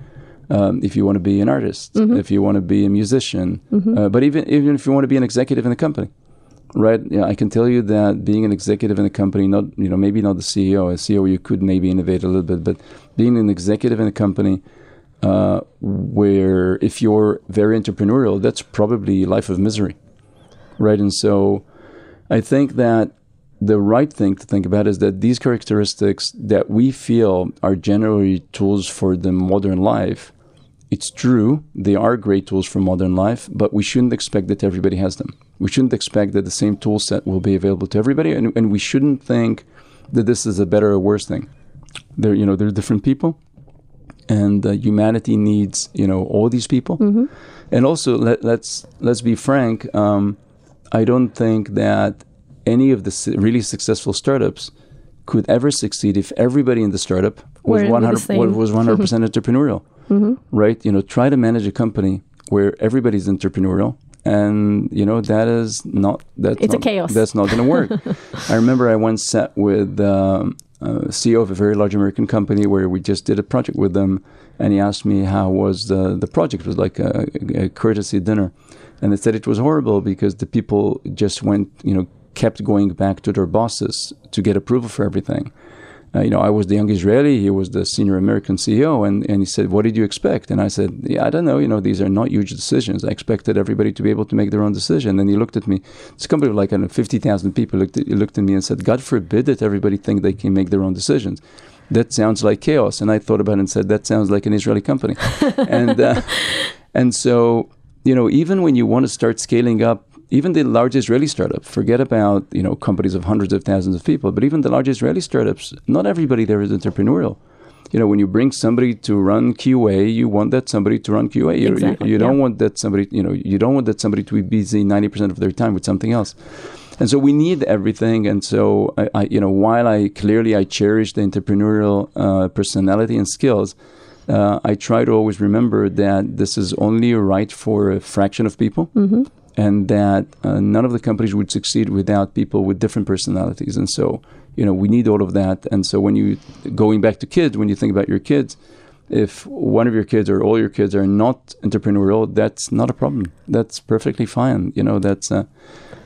um, if you want to be an artist, if you want to be a musician, uh, but even even if you want to be an executive in a company, right? Yeah, I can tell you that being an executive in a company, not you know maybe not the CEO. A CEO you could maybe innovate a little bit, but being an executive in a company uh, where if you're very entrepreneurial, that's probably life of misery, right? And so I think that the right thing to think about is that these characteristics that we feel are generally tools for the modern life. It's true, they are great tools for modern life, but we shouldn't expect that everybody has them. We shouldn't expect that the same tool set will be available to everybody, and, and we shouldn't think that this is a better or worse thing. They're, you know, they're different people, and uh, humanity needs, you know, all these people. And also, let, let's let's be frank. Um, I don't think that any of the really successful startups could ever succeed if everybody in the startup was Were the 100 same. wa- was 100 percent entrepreneurial, right? You know, try to manage a company where everybody's entrepreneurial, and you know that is not that It's a chaos. That's not going to work. I remember I once sat with um, a CEO of a very large American company where we just did a project with them, and he asked me how was the the project. It was like a, a courtesy dinner, and they said it was horrible because the people just went, you know, kept going back to their bosses to get approval for everything. Uh, you know, I was the young Israeli, he was the senior American CEO, and, and he said, What did you expect? And I said, Yeah, I don't know. You know, these are not huge decisions. I expected everybody to be able to make their own decision. And he looked at me, this company of like, I don't know, 50,000 people looked at, he looked at me and said, God forbid that everybody think they can make their own decisions. That sounds like chaos. And I thought about it and said, That sounds like an Israeli company. and, uh, and so, you know, even when you want to start scaling up even the large Israeli startup, forget about you know companies of hundreds of thousands of people, but even the large Israeli startups, not everybody there is entrepreneurial. You know, when you bring somebody to run QA, you want that somebody to run QA. You, Exactly, you, you don't want that somebody, you know, you don't want that somebody to be busy ninety percent of their time with something else. and so we need everything. And so I, I you know, while I clearly I cherish the entrepreneurial uh, personality and skills, uh, I try to always remember that this is only right for a fraction of people. Mm-hmm. And that uh, none of the companies would succeed without people with different personalities. And so, you know, we need all of that. And so, when you going back to kids, when you think about your kids, if one of your kids or all your kids are not entrepreneurial, that's not a problem. That's perfectly fine. You know, that's uh,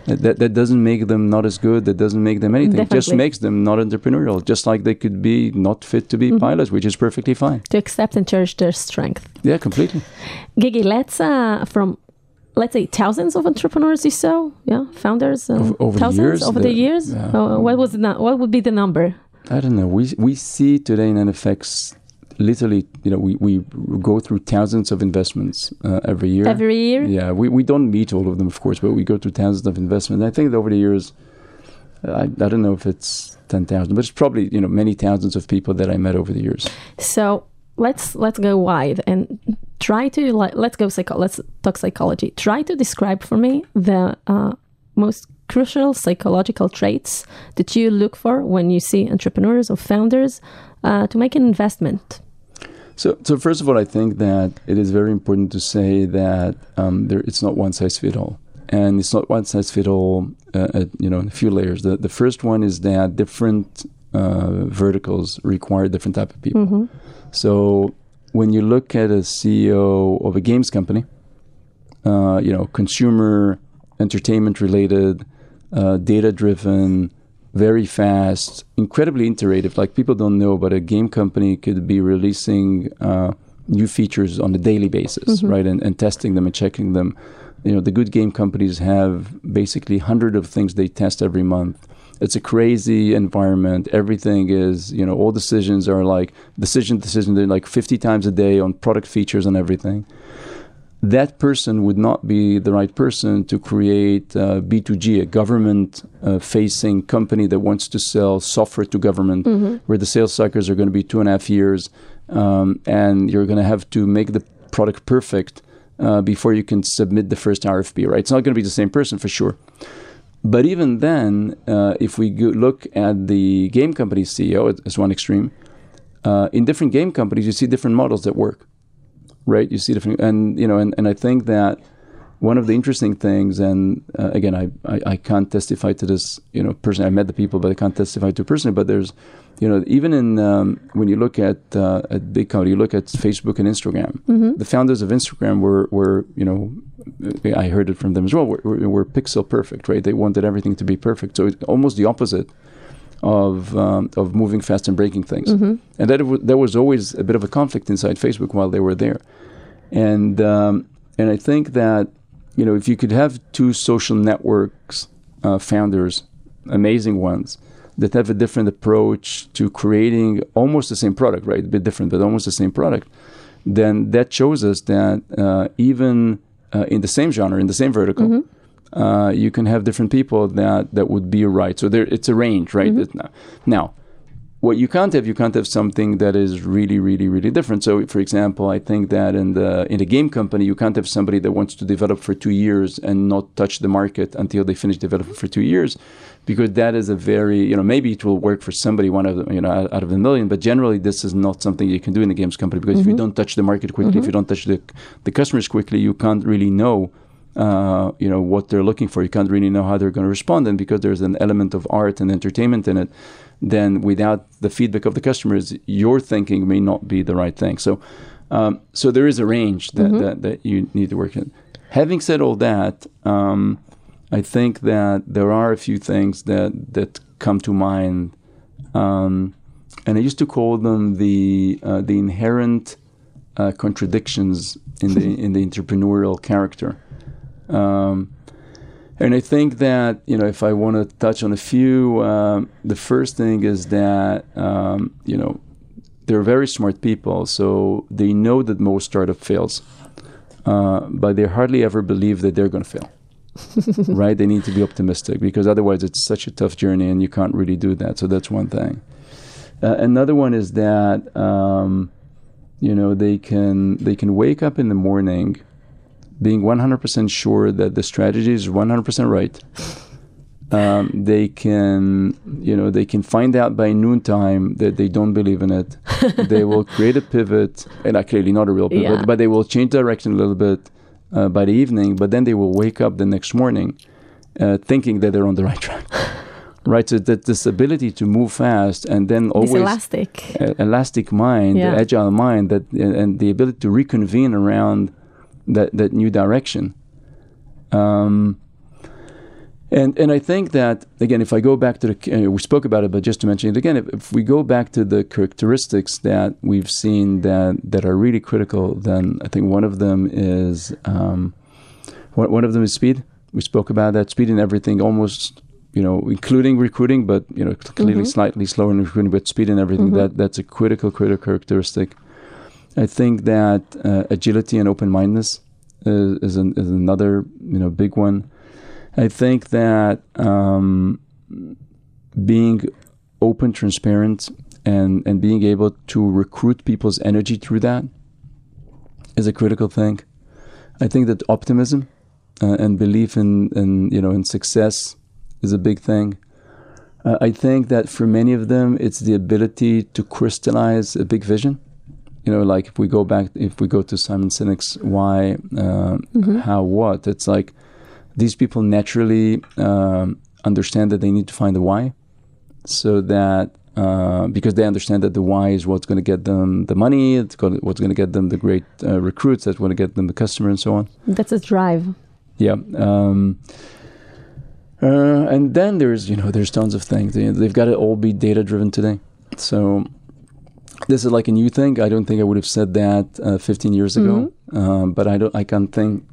that that doesn't make them not as good. That doesn't make them anything. It just makes them not entrepreneurial. Just like they could be not fit to be Mm-hmm. pilots, which is perfectly fine. To accept and cherish their strength. Yeah, completely. Gigi, let's uh, from let's say thousands of entrepreneurs you saw, yeah, founders, uh, Over- thousands years, over the- the years. yeah. Uh, what was the, what would be the number? I don't know. We we see today in NFX, literally, you know, we, we go through thousands of investments uh, every year. Every year? Yeah, we, we don't meet all of them, of course, but we go through thousands of investments. I think that over the years, I, I don't know if it's ten thousand, but it's probably you know many thousands of people that I met over the years. So let's let's go wide and try to like let's go psycho let's talk psychology. Try to describe for me the uh, most crucial psychological traits that you look for when you see entrepreneurs or founders uh, to make an investment. So, so first of all, I think that it is very important to say that um, there, it's not one size fit all, and it's not one size fit all. Uh, at, you know, in a few layers. The the first one is that different uh, verticals require different type of people. So, when you look at a CEO of a games company, uh, you know, consumer, entertainment related, uh, data driven, very fast, incredibly iterative. Like people don't know, but a game company could be releasing uh, new features on a daily basis, right? And, and testing them and checking them. You know, the good game companies have basically hundred of things they test every month. It's a crazy environment. Everything is, you know, all decisions are like decision decision. They're like 50 times a day on product features and everything that person would not be the right person to create uh, B2G, a government uh, facing company that wants to sell software to government, where the sales cycles are going to be two and a half years, um, and you're going to have to make the product perfect uh, before you can submit the first RFP, right? It's not going to be the same person for sure. But even then, uh, if we go look at the game company CEO as one extreme, uh, in different game companies, you see different models that work right? You see different, and you know, and, and I think that one of the interesting things, and uh, again, I, I, I can't testify to this, you know, personally. I met the people, but I can't testify to personally. But there's, you know, even in um, when you look at uh, at big company, you look at Facebook and Instagram. The founders of Instagram were were you know, I heard it from them as well. Were, were, were pixel perfect, right? They wanted everything to be perfect. So it's almost the opposite of um, of moving fast and breaking things, and that w- there was always a bit of a conflict inside Facebook while they were there, and um, and I think that you know if you could have two social networks uh, founders, amazing ones that have a different approach to creating almost the same product, right? A bit different, but almost the same product. Then that shows us that uh, even uh, in the same genre, in the same vertical, uh, you can have different people that that would be right. So there, it's a range, right? Now, now, what you can't have, you can't have something that is really, really, really different. So, for example, I think that in the in a game company, you can't have somebody that wants to develop for two years and not touch the market until they finish developing for two years, because that is a very, you know, maybe it will work for somebody one of the, you know out, of a million, but generally this is not something you can do in a games company because if you don't touch the market quickly, if you don't touch the the customers quickly, you can't really know uh, you know what they're looking for. You can't really know how they're going to respond, and because there's an element of art and entertainment in it, then without the feedback of the customers, your thinking may not be the right thing. So, um, so there is a range that, that that you need to work in. Having said all that, um, I think that there are a few things that that come to mind, um, and I used to call them the uh, the inherent uh, contradictions in the in the entrepreneurial character. Um, and I think that you know, if I want to touch on a few, um, the first thing is that um, you know they're very smart people, so they know that most startup fails, uh, but they hardly ever believe that they're going to fail. right? They need to be optimistic because otherwise it's such a tough journey, and you can't really do that. So that's one thing. Uh, another one is that um, you know they can they can wake up in the morning being 100% sure that the strategy is 100% right Um, they can, you know, they can find out by noontime that they don't believe in it. they will create a pivot, and uh, clearly not a real pivot, Yeah. but they will change direction a little bit uh, by the evening. But then they will wake up the next morning uh, thinking that they're on the right track. right, so that this ability to move fast and then This always elastic. uh, elastic mind, Yeah. agile mind, that and the ability to reconvene around that that new direction. Um, and and I think that again, if I go back to the, uh, we spoke about it, but just to mention it again, if, if we go back to the characteristics that we've seen that that are really critical, then I think one of them is um, one, one of them is speed. We spoke about that speed in everything, almost you know, including recruiting, but you know, clearly Mhm. slightly slower in recruiting, but speed and everything. Mhm. That that's a critical, critical characteristic. I think that uh, agility and open mindedness is is, an, is another you know big one. I think that um, being open, transparent, and and being able to recruit people's energy through that is a critical thing. I think that optimism uh, and belief in, in you know in success is a big thing. Uh, I think that for many of them, it's the ability to crystallize a big vision. You know, like if we go back, if we go to Simon Sinek's why, uh, Mhm. how, what, it's like these people naturally um, understand that they need to find the why, so that uh, because they understand that the why is what's going to get them the money, it's going what's going to get them the great uh, recruits, that's going to get them the customer, and so on. That's a drive. Yeah. Um, uh, and then there's, you know, there's tons of things. They, they've got to all be data driven today. So this is like a new thing. I don't think I would have said that uh, 15 years ago. Um, but I don't, I can't think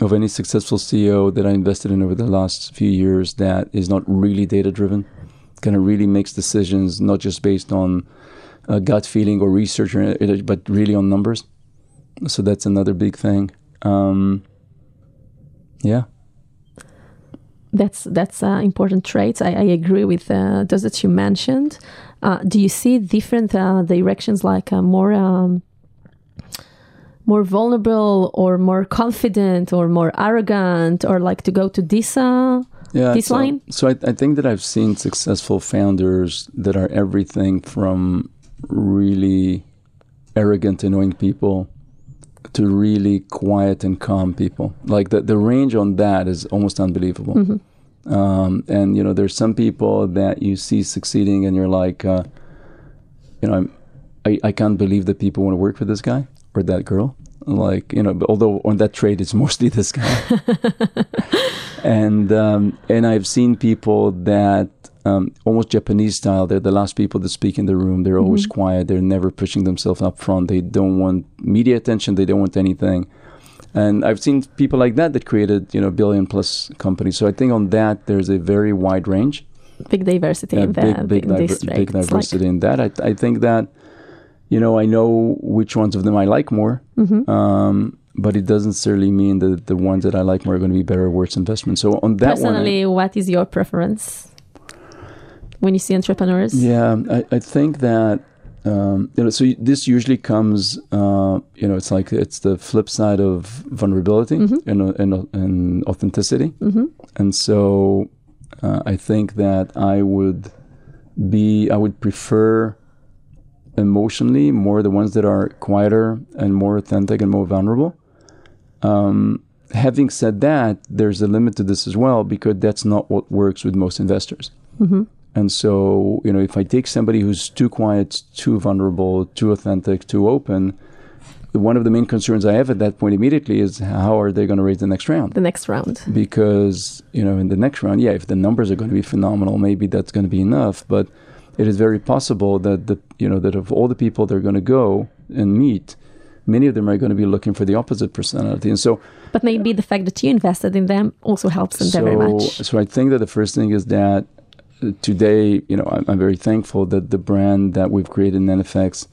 of any successful CEO that I invested in over the last few years that is not really data driven. Kind of really makes decisions not just based on uh, gut feeling or research, or, but really on numbers. So that's another big thing. Um, yeah. That's that's uh, important traits. I, I agree with uh, those that you mentioned. Uh, do you see different uh, directions, like uh, more um, more vulnerable, or more confident, or more arrogant, or like to go to this? Uh, yeah, this so, line? So I, I think that I've seen successful founders that are everything from really arrogant, annoying people to really quiet and calm people. Like the, the range on that is almost unbelievable. mhm. Um, and you know, there's some people that you see succeeding, and you're like, uh, you know, I'm, I I can't believe that people want to work for this guy or that girl. Like you know, although on that trade it's mostly this guy. and um, and I've seen people that um, almost Japanese style. They're the last people to speak in the room. They're always Mhm. quiet. They're never pushing themselves up front. They don't want media attention. They don't want anything. And I've seen people like that that created you know billion plus companies. So I think on that there's a very wide range. Big diversity Yeah, in big, the big, diver- big It's like- diversity in that. I, I think that, you know, I know which ones of them I like more, Mhm. um, but it doesn't necessarily mean that the ones that I like more are going to be better or worse investments. So on that Personally, what is your preference when you see entrepreneurs? yeah, I, I think that. Um, you know, so this usually comes, uh, you know, it's like it's the flip side of vulnerability Mhm. and, and, and authenticity. hmm And so uh, I think that I would be, I would prefer emotionally more the ones that are quieter and more authentic and more vulnerable. Um, having said that, there's a limit to this as well because that's not what works with most investors. hmm And so, you know, if I take somebody who's too quiet, too vulnerable, too authentic, too open, one of the main concerns I have at that point immediately is how are they going to raise the next round? The next round. because you know in the next round yeah if the numbers are going to be phenomenal maybe that's going to be enough but it is very possible that the you know that of all the people they're going to go and meet many of them are going to be looking for the opposite personality and so But maybe the fact that you invested in them also helps them so very much. so i think that the first thing is that today you know I'm, I'm very thankful that the brand that we've created in NFX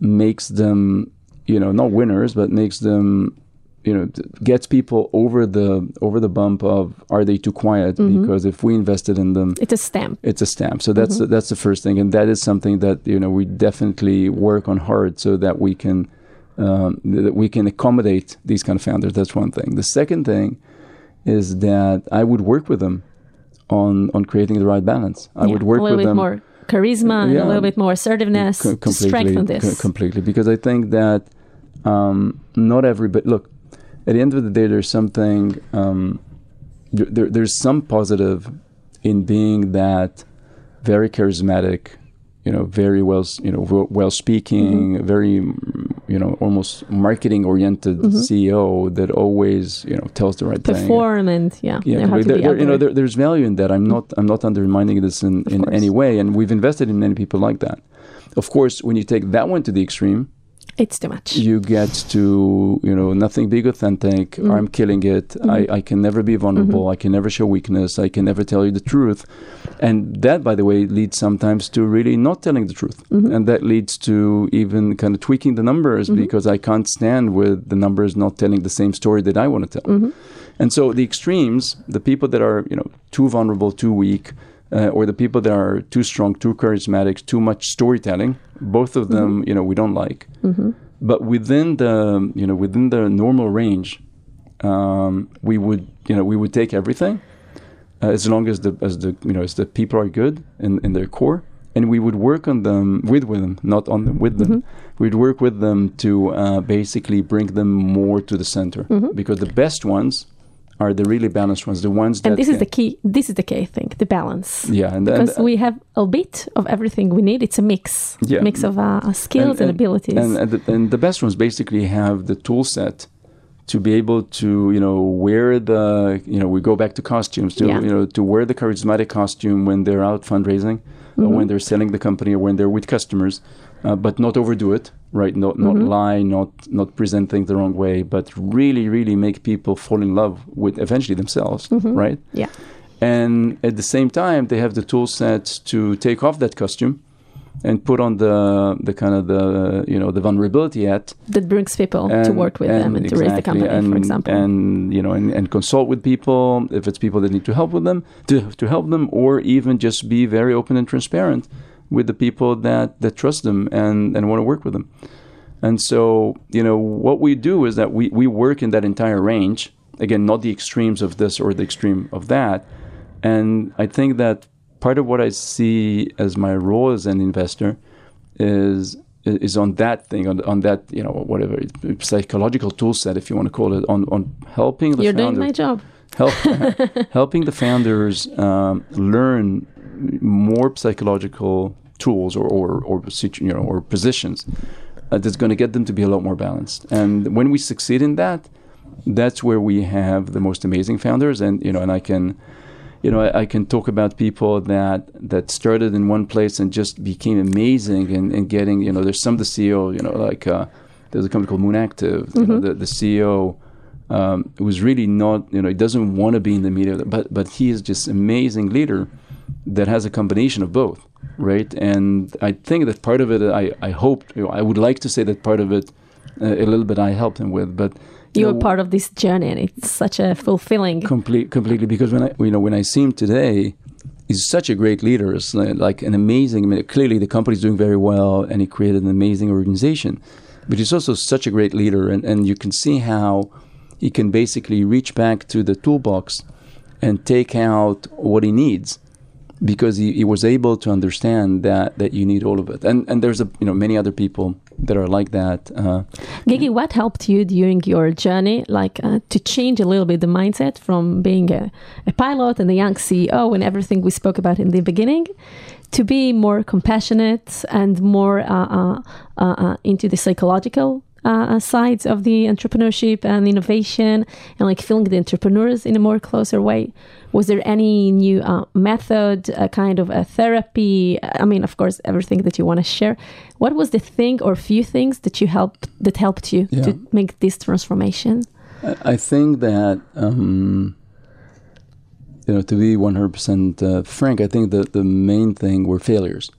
makes them you know not winners but makes them you know gets people over the over the bump of are they too quiet Mhm. because if we invested in them It's a stamp. it's a stamp so that's Mhm. that's the first thing and that is something that you know we definitely work on hard so that we can um, that we can accommodate these kind of founders that's one thing the second thing is that i would work with them on on creating the right balance. I Yeah, would work with a little with bit them more charisma and Yeah. a little bit more assertiveness co- to strengthen this. co- completely because I think that um, not everybody look at the end of the day there's something um, there, there, there's some positive in being that very charismatic you know very well you know well, speaking Mm-hmm. very you know almost marketing oriented mm-hmm. CEO that always you know tells the right thing Perform and yeah, yeah, know how but to there, there- you know, there. there, there's value in that. I'm not, I'm not undermining this in, in course. any way, and we've invested in many people like that. Of course, when you take that one to the extreme, It's too much. you get to, you know, nothing big authentic. Mm-hmm. I'm killing it. I, I can never be vulnerable. I can never show weakness. I can never tell you the truth, and that, by the way, leads sometimes to really not telling the truth, Mm-hmm. and that leads to even kind of tweaking the numbers because I can't stand with the numbers not telling the same story that I want to tell. Mm-hmm. And so the extremes, the people that are you know too vulnerable, too weak, uh, or the people that are too strong, too charismatic, too much storytelling, both of them you know we don't like. But within the you know within the normal range, um, we would you know we would take everything uh, as long as the as the you know as the people are good in, in their core. And we would work on them with with them not on them with them. We'd work with them to uh, basically bring them more to the center. Because the best ones are the really balanced ones the ones that and this is the key. This is the key thing, the balance. yeah and, Because and, we have a bit of everything we need. It's a mix, Yeah. mix of uh, skills and, abilities. And, and, the, and the best ones basically have the tool set to be able to, you know, wear the, you know, we go back to costumes, to, Yeah. you know, to wear the charismatic costume when they're out fundraising, Mm-hmm. when they're selling the company, or when they're with customers, uh, but not overdo it, right? Not not Mm-hmm. lie, not not present things the wrong way, but really, really make people fall in love with eventually themselves, Mm-hmm. right? yeah, and at the same time they have the tool set to take off that costume and put on the the kind of the you know the vulnerability hat that brings people to work with them and to raise the company, and, for example. and you know and, and consult with people if it's people that need to help with them to, to help them or even just be very open and transparent with the people that that trust them and and want to work with them. And so you know what we do is that we we work in that entire range. Again not the extremes of this or the extreme of that. And i think that part of what i see as my role as an investor is is on that thing on, on that you know whatever psychological tool set if you want to call it on on helping the You're doing my job. help helping the founders um, learn more psychological tools or or or situ- you know or positions uh, that's going to get them to be a lot more balanced. And when we succeed in that, that's where we have the most amazing founders. And you know, and I can. You know, I, I can talk about people that that started in one place and just became amazing and, and getting. You know, there's some of the CEO. You know, like uh, there's a company called Moon Active. You know, the, the CEO um, was really not, you know, he doesn't want to be in the media, but but he is just amazing leader that has a combination of both, right? And I think that part of it, I I hope, you know, I would like to say that part of it, uh, a little bit, I helped him with, but you You're part of this journey, and it's such a fulfilling. complete completely because when I you know when I see him today, he's such a great leader. It's like an amazing. I mean, clearly the company's doing very well, and he created an amazing organization. But he's also such a great leader, and, and you can see how he can basically reach back to the toolbox and take out what he needs because he, he was able to understand that that you need all of it. And and there's a you know many other people that are like that. Uh, Gigi, what helped you during your journey, like uh, to change a little bit the mindset from being a, a pilot and a young CEO and everything we spoke about in the beginning, to be more compassionate and more uh, uh, uh, uh, into the psychological uh, sides of the entrepreneurship and innovation, and like feeling the entrepreneurs in a more closer way. Was there any new uh, method, a kind of a therapy? I mean, of course, everything that you want to share. What was the thing or few things that you helped that helped you Yeah. to make this transformation? I- think that um, you know to be one hundred percent uh, frank, I think that the main thing were failures,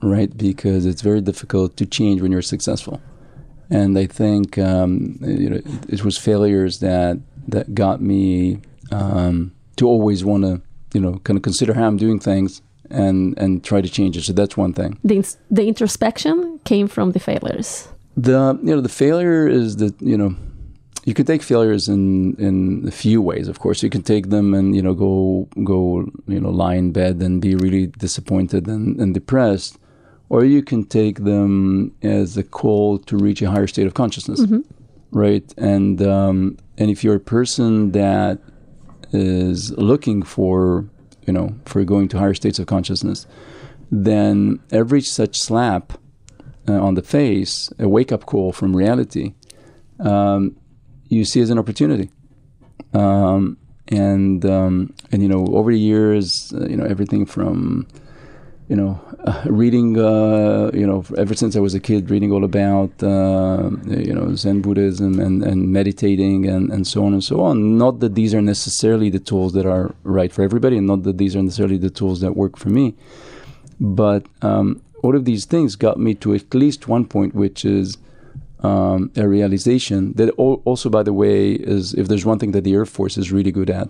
right? Because it's very difficult to change when you're successful, and I think um, you know it, it was failures that that got me um, to always want to you know kind of consider how I'm doing things and and try to change it. So that's one thing. The, the introspection came from the failures. the you know the failure is that you know you can take failures in in a few ways. Of course, you can take them and you know go go you know lie in bed and be really disappointed and, and depressed, or you can take them as a call to reach a higher state of consciousness, Mm-hmm. right? And um, and if you're a person that is looking for you know for going to higher states of consciousness, then every such slap uh, on the face, a wake up call from reality. Um, you see as an opportunity. Um, and um, and you know over the years, uh, you know everything from you know uh, reading uh, you know ever since I was a kid, reading all about uh, you know Zen Buddhism and, and meditating and, and so on and so on. Not that these are necessarily the tools that are right for everybody, and not that these are necessarily the tools that work for me, but um, all of these things got me to at least one point, which is um, a realization that also, by the way, is if there's one thing that the Air Force is really good at,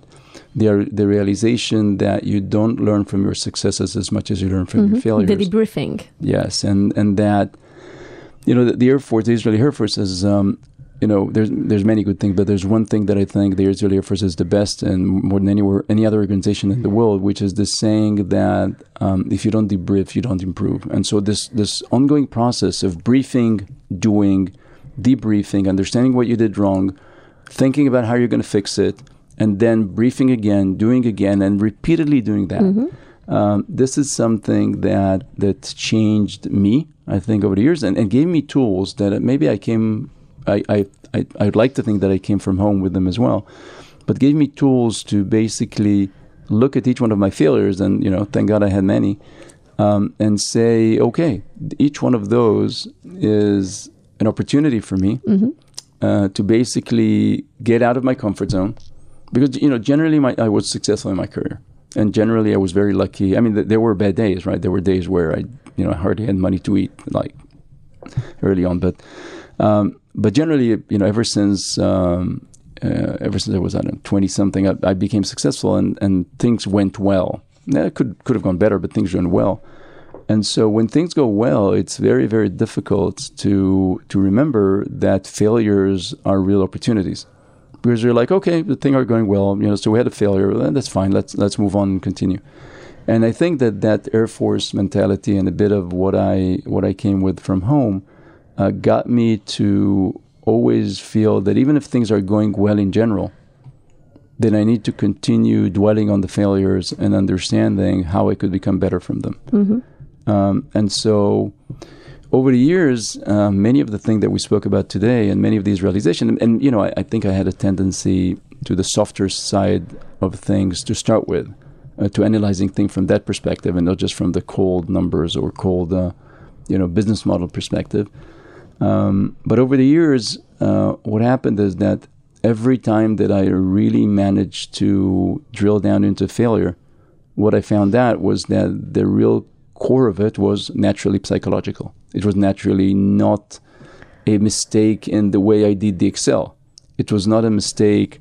the, the realization that you don't learn from your successes as much as you learn from your failures. The debriefing. Yes, and and that you know the, the Air Force, the Israeli Air Force is. Um, you know, there's there's many good things, but there's one thing that I think the Israeli Air Force is the best, and more than anywhere any other organization in the world, which is the saying that um, if you don't debrief, you don't improve. And so this this ongoing process of briefing, doing, debriefing, understanding what you did wrong, thinking about how you're going to fix it, and then briefing again, doing again, and repeatedly doing that. Um, this is something that that changed me, I think, over the years, and, and gave me tools that maybe I came. I, I, I I'd like to think that I came from home with them as well, but gave me tools to basically look at each one of my failures, and you know, thank God I had many, um, and say, okay, each one of those is an opportunity for me uh, to basically get out of my comfort zone, because you know, generally, my I was successful in my career, and generally, I was very lucky. I mean, th- there were bad days, right? There were days where I, you know, hardly had money to eat, like early on, but um, but generally, you know, ever since um, uh, ever since I was I don't know twenty something, I, I became successful and, and things went well. Yeah, it could could have gone better, but things went well. And so when things go well, it's very very difficult to to remember that failures are real opportunities because you're like, okay, the thing are going well, you know, so we had a failure, well, that's fine. Let's let's move on and continue. And I think that that Air Force mentality and a bit of what I what I came with from home uh, got me to always feel that even if things are going well in general, then I need to continue dwelling on the failures and understanding how I could become better from them. Um, and so, over the years, uh, many of the things that we spoke about today, and many of these realizations, and, and you know, I, I think I had a tendency to the softer side of things to start with, uh, to analyzing things from that perspective, and not just from the cold numbers or cold, uh, you know, business model perspective. Um, but over the years, uh, what happened is that every time that I really managed to drill down into failure, what I found out was that the real core of it was naturally psychological. It was naturally not a mistake in the way I did the Excel. It was not a mistake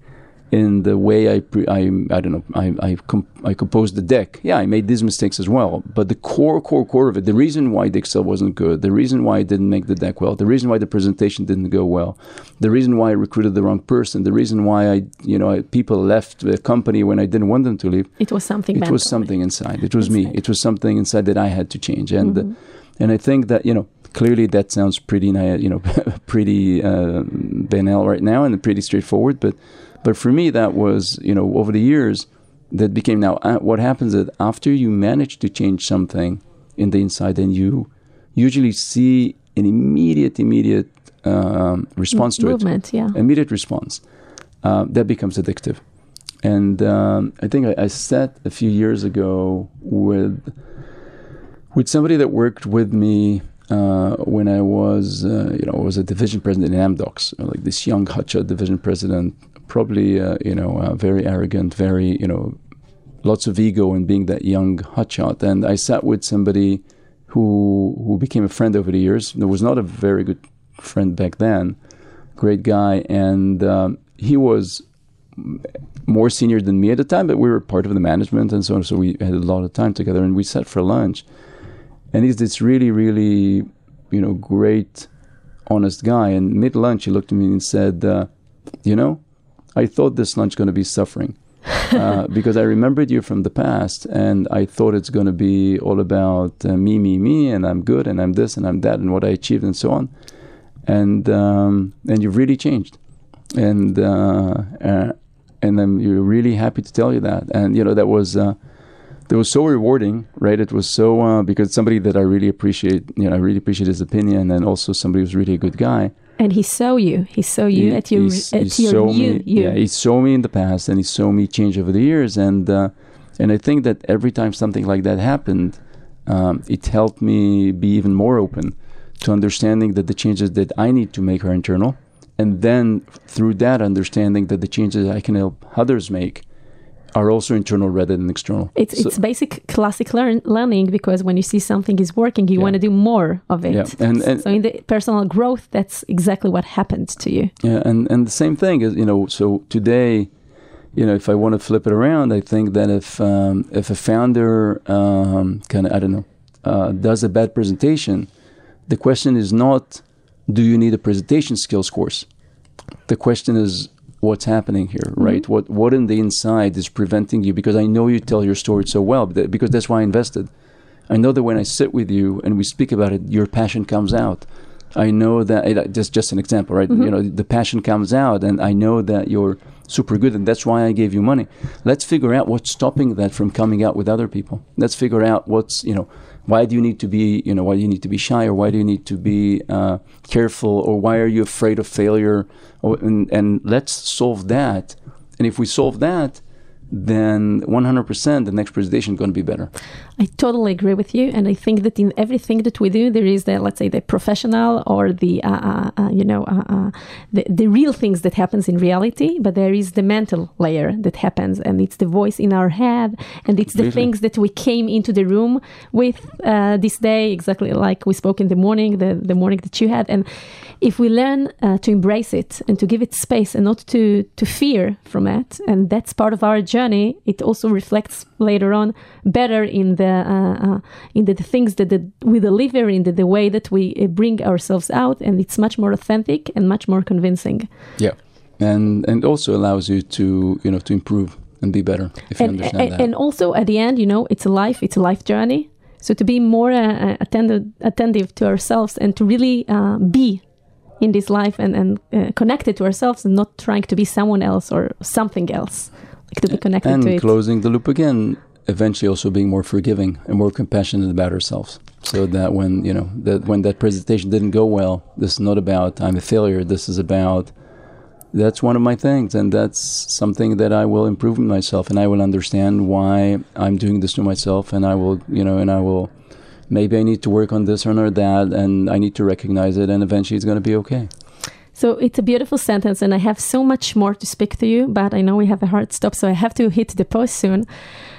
in the way I pre- I I don't know I I, com- I composed the deck. Yeah, I made these mistakes as well. But the core core core of it, the reason why the Excel wasn't good, the reason why I didn't make the deck well, the reason why the presentation didn't go well, the reason why I recruited the wrong person, the reason why I you know I, people left the company when I didn't want them to leave. It was something. It was something inside. It was me. It was something inside that I had to change. And Mhm. and I think that you know clearly that sounds pretty you know pretty uh, banal right now and pretty straightforward. But but for me that was you know over the years that became now uh, what happens is after you manage to change something in the inside and you usually see an immediate immediate um, response to it movement. Yeah. immediate response, uh, that becomes addictive. And um, I think I, I sat a few years ago with with somebody that worked with me uh, when I was, uh, you know, I was a division president in Amdocs, like this young hotshot division president, probably, uh, you know, uh, very arrogant, very, you know, lots of ego and being that young hotshot. And I sat with somebody who who became a friend over the years. There was not a very good friend back then, great guy, and um, he was more senior than me at the time, but we were part of the management and so on. So we had a lot of time together, and we sat for lunch. And he's this really, really, you know, great, honest guy. And mid lunch, he looked at me and said, uh, you know, I thought this lunch going to be suffering. uh, because I remembered you from the past, and I thought it's going to be all about uh, me, me, me, and I'm good, and I'm this, and I'm that, and what I achieved, and so on. And um, and you've really changed, and uh, uh and I'm really happy to tell you that. And you know that was uh, that was so rewarding, right? It was so uh, because somebody that I really appreciate, you know, I really appreciate his opinion, and also somebody who's really a good guy and he saw you. He saw you he, at your at he your you, me, you. Yeah, he saw me in the past, and he saw me change over the years, and uh, and I think that every time something like that happened, um, it helped me be even more open to understanding that the changes that I need to make are internal, and then through that understanding that the changes I can help others make are also internal rather than external. It's so it's basic classic learn, learning because when you see something is working, you yeah. want to do more of it. Yeah. And, and so in the personal growth, that's exactly what happened to you. Yeah, and and the same thing is you know so today. You know, if I want to flip it around, I think that if um, if a founder um, kind of I don't know uh, does a bad presentation, the question is not do you need a presentation skills course. The question is what's happening here, mm-hmm. right? What what in the inside is preventing you? Because I know you tell your story so well, because that's why I invested. I know that when I sit with you and we speak about it, your passion comes out. I know that it, just just an example, right? Mm-hmm. You know, the passion comes out, and I know that you're super good, and that's why I gave you money. Let's figure out what's stopping that from coming out with other people. Let's figure out what's you know why do you need to be you know why do you need to be shy or why do you need to be uh, careful or why are you afraid of failure? Or, and, and let's solve that. And if we solve that then 100% the next presentation is going to be better. I totally agree with you, and I think that in everything that we do, there is the let's say the professional or the uh, uh, uh you know uh, uh, the the real things that happens in reality, but there is the mental layer that happens, and it's the voice in our head, and it's the things that we came into the room with uh, this day, exactly like we spoke in the morning, the the morning that you had, and if we learn to embrace it and to give it space and not to to fear from it, and that's part of our journey journey, it also reflects later on better in the uh, uh, in the, the, things that the, we deliver, in the, the way that we uh, bring ourselves out, and it's much more authentic and much more convincing. Yeah, and and also allows you to you know to improve and be better if you and, understand and, that. And also at the end, you know, it's a life, it's a life journey. So to be more uh, uh attentive, attentive to ourselves and to really uh, be in this life and, and uh, connected to ourselves and not trying to be someone else or something else to be connected and to it. closing the loop again eventually also being more forgiving and more compassionate about ourselves so that when you know that when that presentation didn't go well this is not about i'm a failure this is about that's one of my things and that's something that i will improve in myself and i will understand why i'm doing this to myself and i will you know and i will maybe i need to work on this or that and i need to recognize it and eventually it's going to be okay so it's a beautiful sentence, and I have so much more to speak to you, but I know we have a hard stop, so I have to hit the pause soon.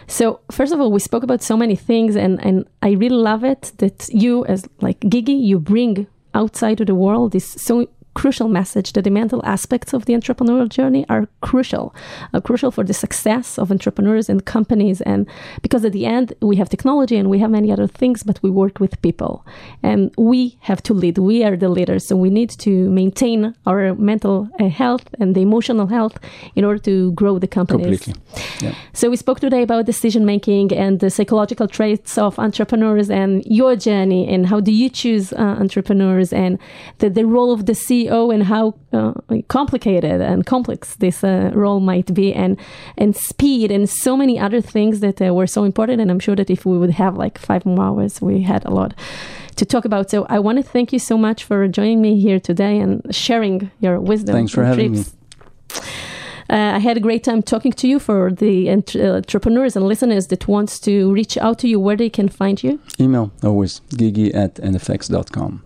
So first of all, we spoke about so many things, and, and I really love it that you, as like Gigi, you bring outside of the world this so crucial message that the mental aspects of the entrepreneurial journey are crucial, uh, crucial for the success of entrepreneurs and companies. And because at the end, we have technology and we have many other things, but we work with people. And we have to lead. We are the leaders. So we need to maintain our mental uh, health and the emotional health in order to grow the companies. Completely. Yeah. So we spoke today about decision making and the psychological traits of entrepreneurs and your journey and how do you choose uh, entrepreneurs and the, the role of the CEO CEO and how uh, complicated and complex this uh, role might be, and and speed and so many other things that uh, were so important. And I'm sure that if we would have like five more hours, we had a lot to talk about. So I want to thank you so much for joining me here today and sharing your wisdom. Thanks for having trips. me. Uh, I had a great time talking to you. For the ent- uh, entrepreneurs and listeners that wants to reach out to you, where they can find you? Email always gigi at nfx.com.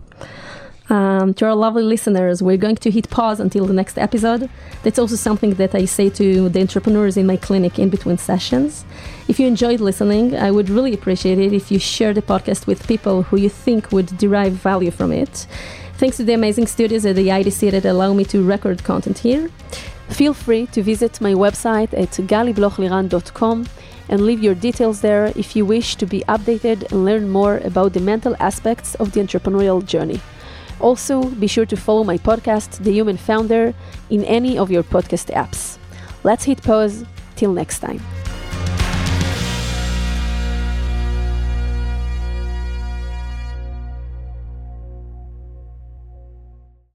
Um, to our lovely listeners, we're going to hit pause until the next episode. That's also something that I say to the entrepreneurs in my clinic in between sessions. If you enjoyed listening, I would really appreciate it if you share the podcast with people who you think would derive value from it. Thanks to the amazing studios at the IDC that allow me to record content here. Feel free to visit my website at galiblochliran.com and leave your details there if you wish to be updated and learn more about the mental aspects of the entrepreneurial journey. Also, be sure to follow my podcast, The Human Founder, in any of your podcast apps. Let's hit pause. Till next time.